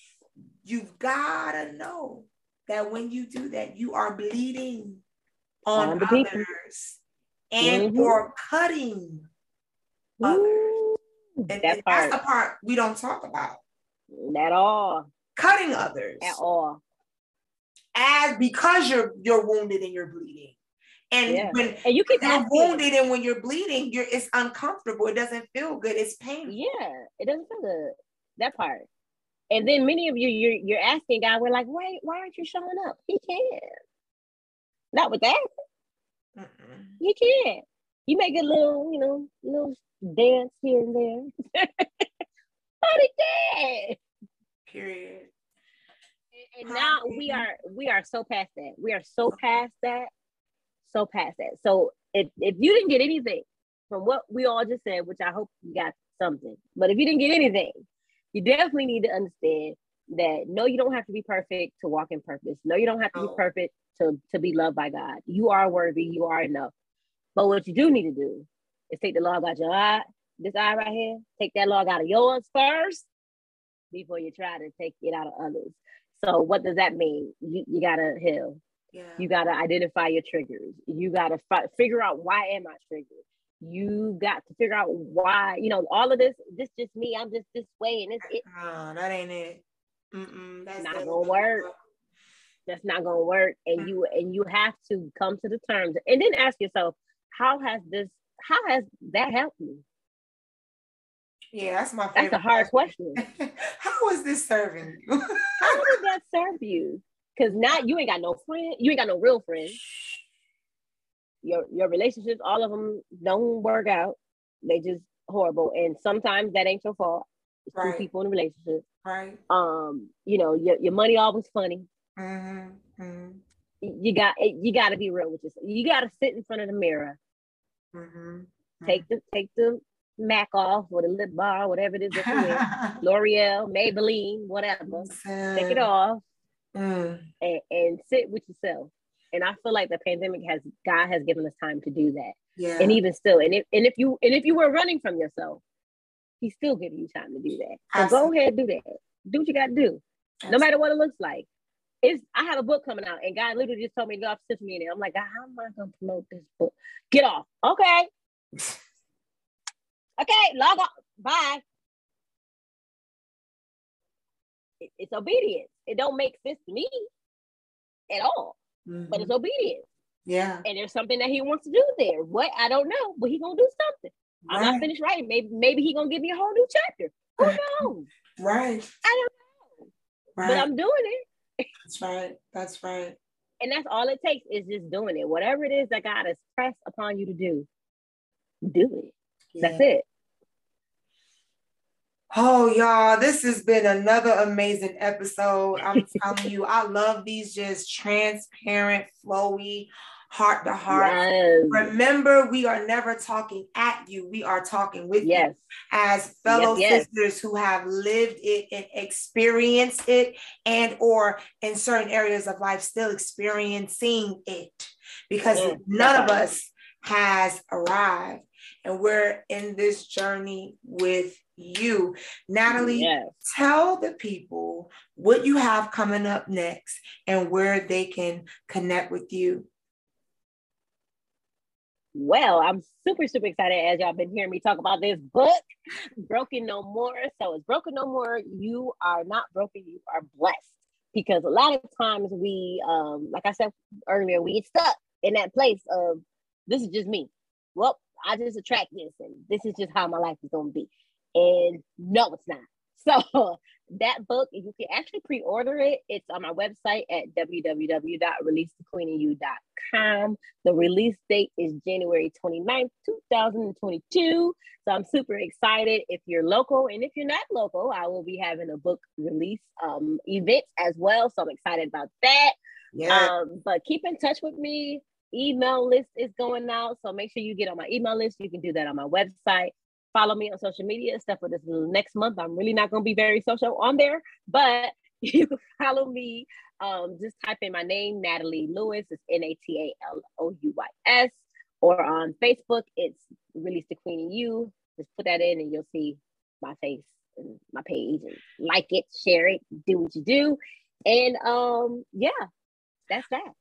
Speaker 1: you've got to know that when you do that you are bleeding on, on others people. and mm-hmm. or cutting Ooh, others and, and that's the part we don't talk about.
Speaker 2: At all.
Speaker 1: Cutting others.
Speaker 2: At all.
Speaker 1: As because you're you're wounded and you're bleeding and yeah. when
Speaker 2: and you can
Speaker 1: you're wounded and when you're bleeding, you're it's uncomfortable. It doesn't feel good. It's painful.
Speaker 2: Yeah, it doesn't feel good. That part. And then many of you, you're you're asking God, we're like, wait, why aren't you showing up? He can. Not with that. Mm-mm. He can. You make a little, you know, little dance here and there. but he can.
Speaker 1: Period.
Speaker 2: And, and now we are we are so past that. We are so past that so past that. So if, if you didn't get anything from what we all just said, which I hope you got something, but if you didn't get anything, you definitely need to understand that no, you don't have to be perfect to walk in purpose. No, you don't have to be perfect to, to be loved by God. You are worthy, you are enough. But what you do need to do is take the log out your eye, this eye right here, take that log out of yours first before you try to take it out of others. So what does that mean? You, you gotta heal. Yeah. You got to identify your triggers. You got to fi- figure out why am I triggered. You got to figure out why, you know, all of this, this just me. I'm just this way and it's it.
Speaker 1: Oh, that ain't it. Mm-mm,
Speaker 2: that's not gonna work. That's not gonna work. And mm-hmm. you and you have to come to the terms and then ask yourself, how has this, how has that helped me?
Speaker 1: Yeah, that's my favorite.
Speaker 2: That's a hard question.
Speaker 1: how is this serving you?
Speaker 2: how did that serve you? Cause now you ain't got no friend, you ain't got no real friends. Your your relationships, all of them don't work out. They just horrible. And sometimes that ain't your fault. It's right. two people in a relationship.
Speaker 1: Right.
Speaker 2: Um, you know, your, your money always funny.
Speaker 1: Mm-hmm. Mm-hmm.
Speaker 2: You got you got to be real with yourself. You got to sit in front of the mirror.
Speaker 1: Mm-hmm.
Speaker 2: Take the take the Mac off or the lip bar, whatever it is that you L'Oreal, Maybelline, whatever. Take it off
Speaker 1: mm.
Speaker 2: and, and sit with yourself. And I feel like the pandemic has God has given us time to do that.
Speaker 1: Yeah.
Speaker 2: And even still, and if and if you and if you were running from yourself, He's still giving you time to do that. So Absolutely. go ahead, do that. Do what you got to do, Absolutely. no matter what it looks like. It's I have a book coming out, and God literally just told me to go off to me, and I'm like, how am I going to promote this book? Get off, okay? okay, log off. Bye. It's obedience. It don't make sense to me at all, mm-hmm. but it's mm-hmm. obedience.
Speaker 1: Yeah.
Speaker 2: And there's something that he wants to do there. What I don't know, but he gonna do something. Right. I'm not finished writing. Maybe maybe he gonna give me a whole new chapter. Who knows?
Speaker 1: right.
Speaker 2: I don't know. Right. But I'm doing it.
Speaker 1: That's right. That's right.
Speaker 2: And that's all it takes is just doing it. Whatever it is that God has pressed upon you to do, do it. Yeah. That's it.
Speaker 1: Oh, y'all, this has been another amazing episode. I'm telling you, I love these just transparent, flowy, heart to heart. Yes. Remember, we are never talking at you. We are talking with yes. you as fellow yes, sisters who have lived it and experienced it and or in certain areas of life still experiencing it because mm, none of us has arrived and we're in this journey with you. Natalie, yes. tell the people what you have coming up next and where they can connect with you.
Speaker 2: Well, I'm super, super excited as y'all been hearing me talk about this book, Broken No More. So it's Broken No More. You are not broken, you are blessed. Because a lot of times we, um, like I said earlier, we get stuck in that place of this is just me. Well, I just attract this, and this is just how my life is gonna be. And no, it's not. So that book, you can actually pre-order it. It's on my website at www.releasethequeeninYou.com. The release date is January 29th, 2022. So I'm super excited. If you're local and if you're not local, I will be having a book release um, event as well. So I'm excited about that. Yeah. Um, but keep in touch with me. Email list is going out. So make sure you get on my email list. You can do that on my website follow me on social media except for this next month. I'm really not going to be very social on there, but you can follow me. Um, just type in my name, Natalie Louis. It's N A T A L O U Y S. Or on Facebook, it's Release the Queen in You. Just put that in and you'll see my face and my page and like it, share it, do what you do. And um, yeah, that's that.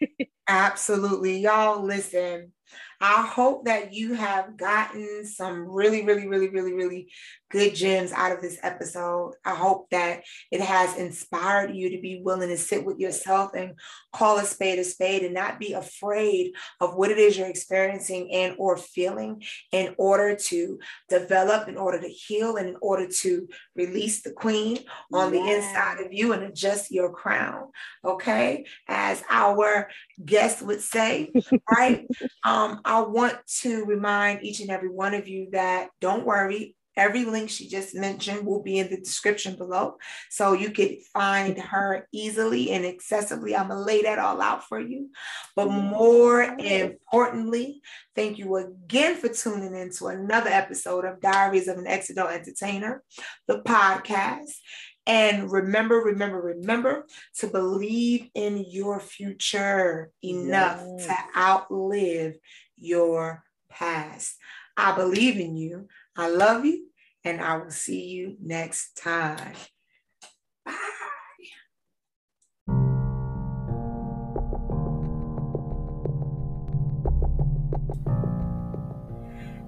Speaker 1: Absolutely. Y'all listen. I hope that you have gotten some really, really, really, really, really good gems out of this episode. I hope that it has inspired you to be willing to sit with yourself and call a spade a spade and not be afraid of what it is you're experiencing and or feeling in order to develop, in order to heal, and in order to release the queen on yeah. the inside of you and adjust your crown. Okay. As our guest would say, right? um, I want to remind each and every one of you that don't worry, Every link she just mentioned will be in the description below. So you can find her easily and accessibly. I'm going to lay that all out for you. But more importantly, thank you again for tuning in to another episode of Diaries of an Ex Adult Entertainer, the podcast. And remember, remember, remember to believe in your future enough yes. to outlive your past. I believe in you. I love you. And I will see you next time. Bye.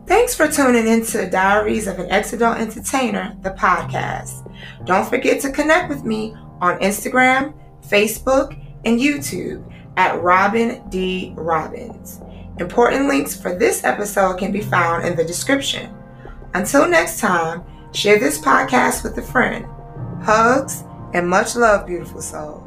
Speaker 1: Thanks for tuning into Diaries of an Ex Adult Entertainer, the podcast. Don't forget to connect with me on Instagram, Facebook, and YouTube at Robin D. Robbins. Important links for this episode can be found in the description. Until next time, share this podcast with a friend. Hugs and much love, beautiful soul.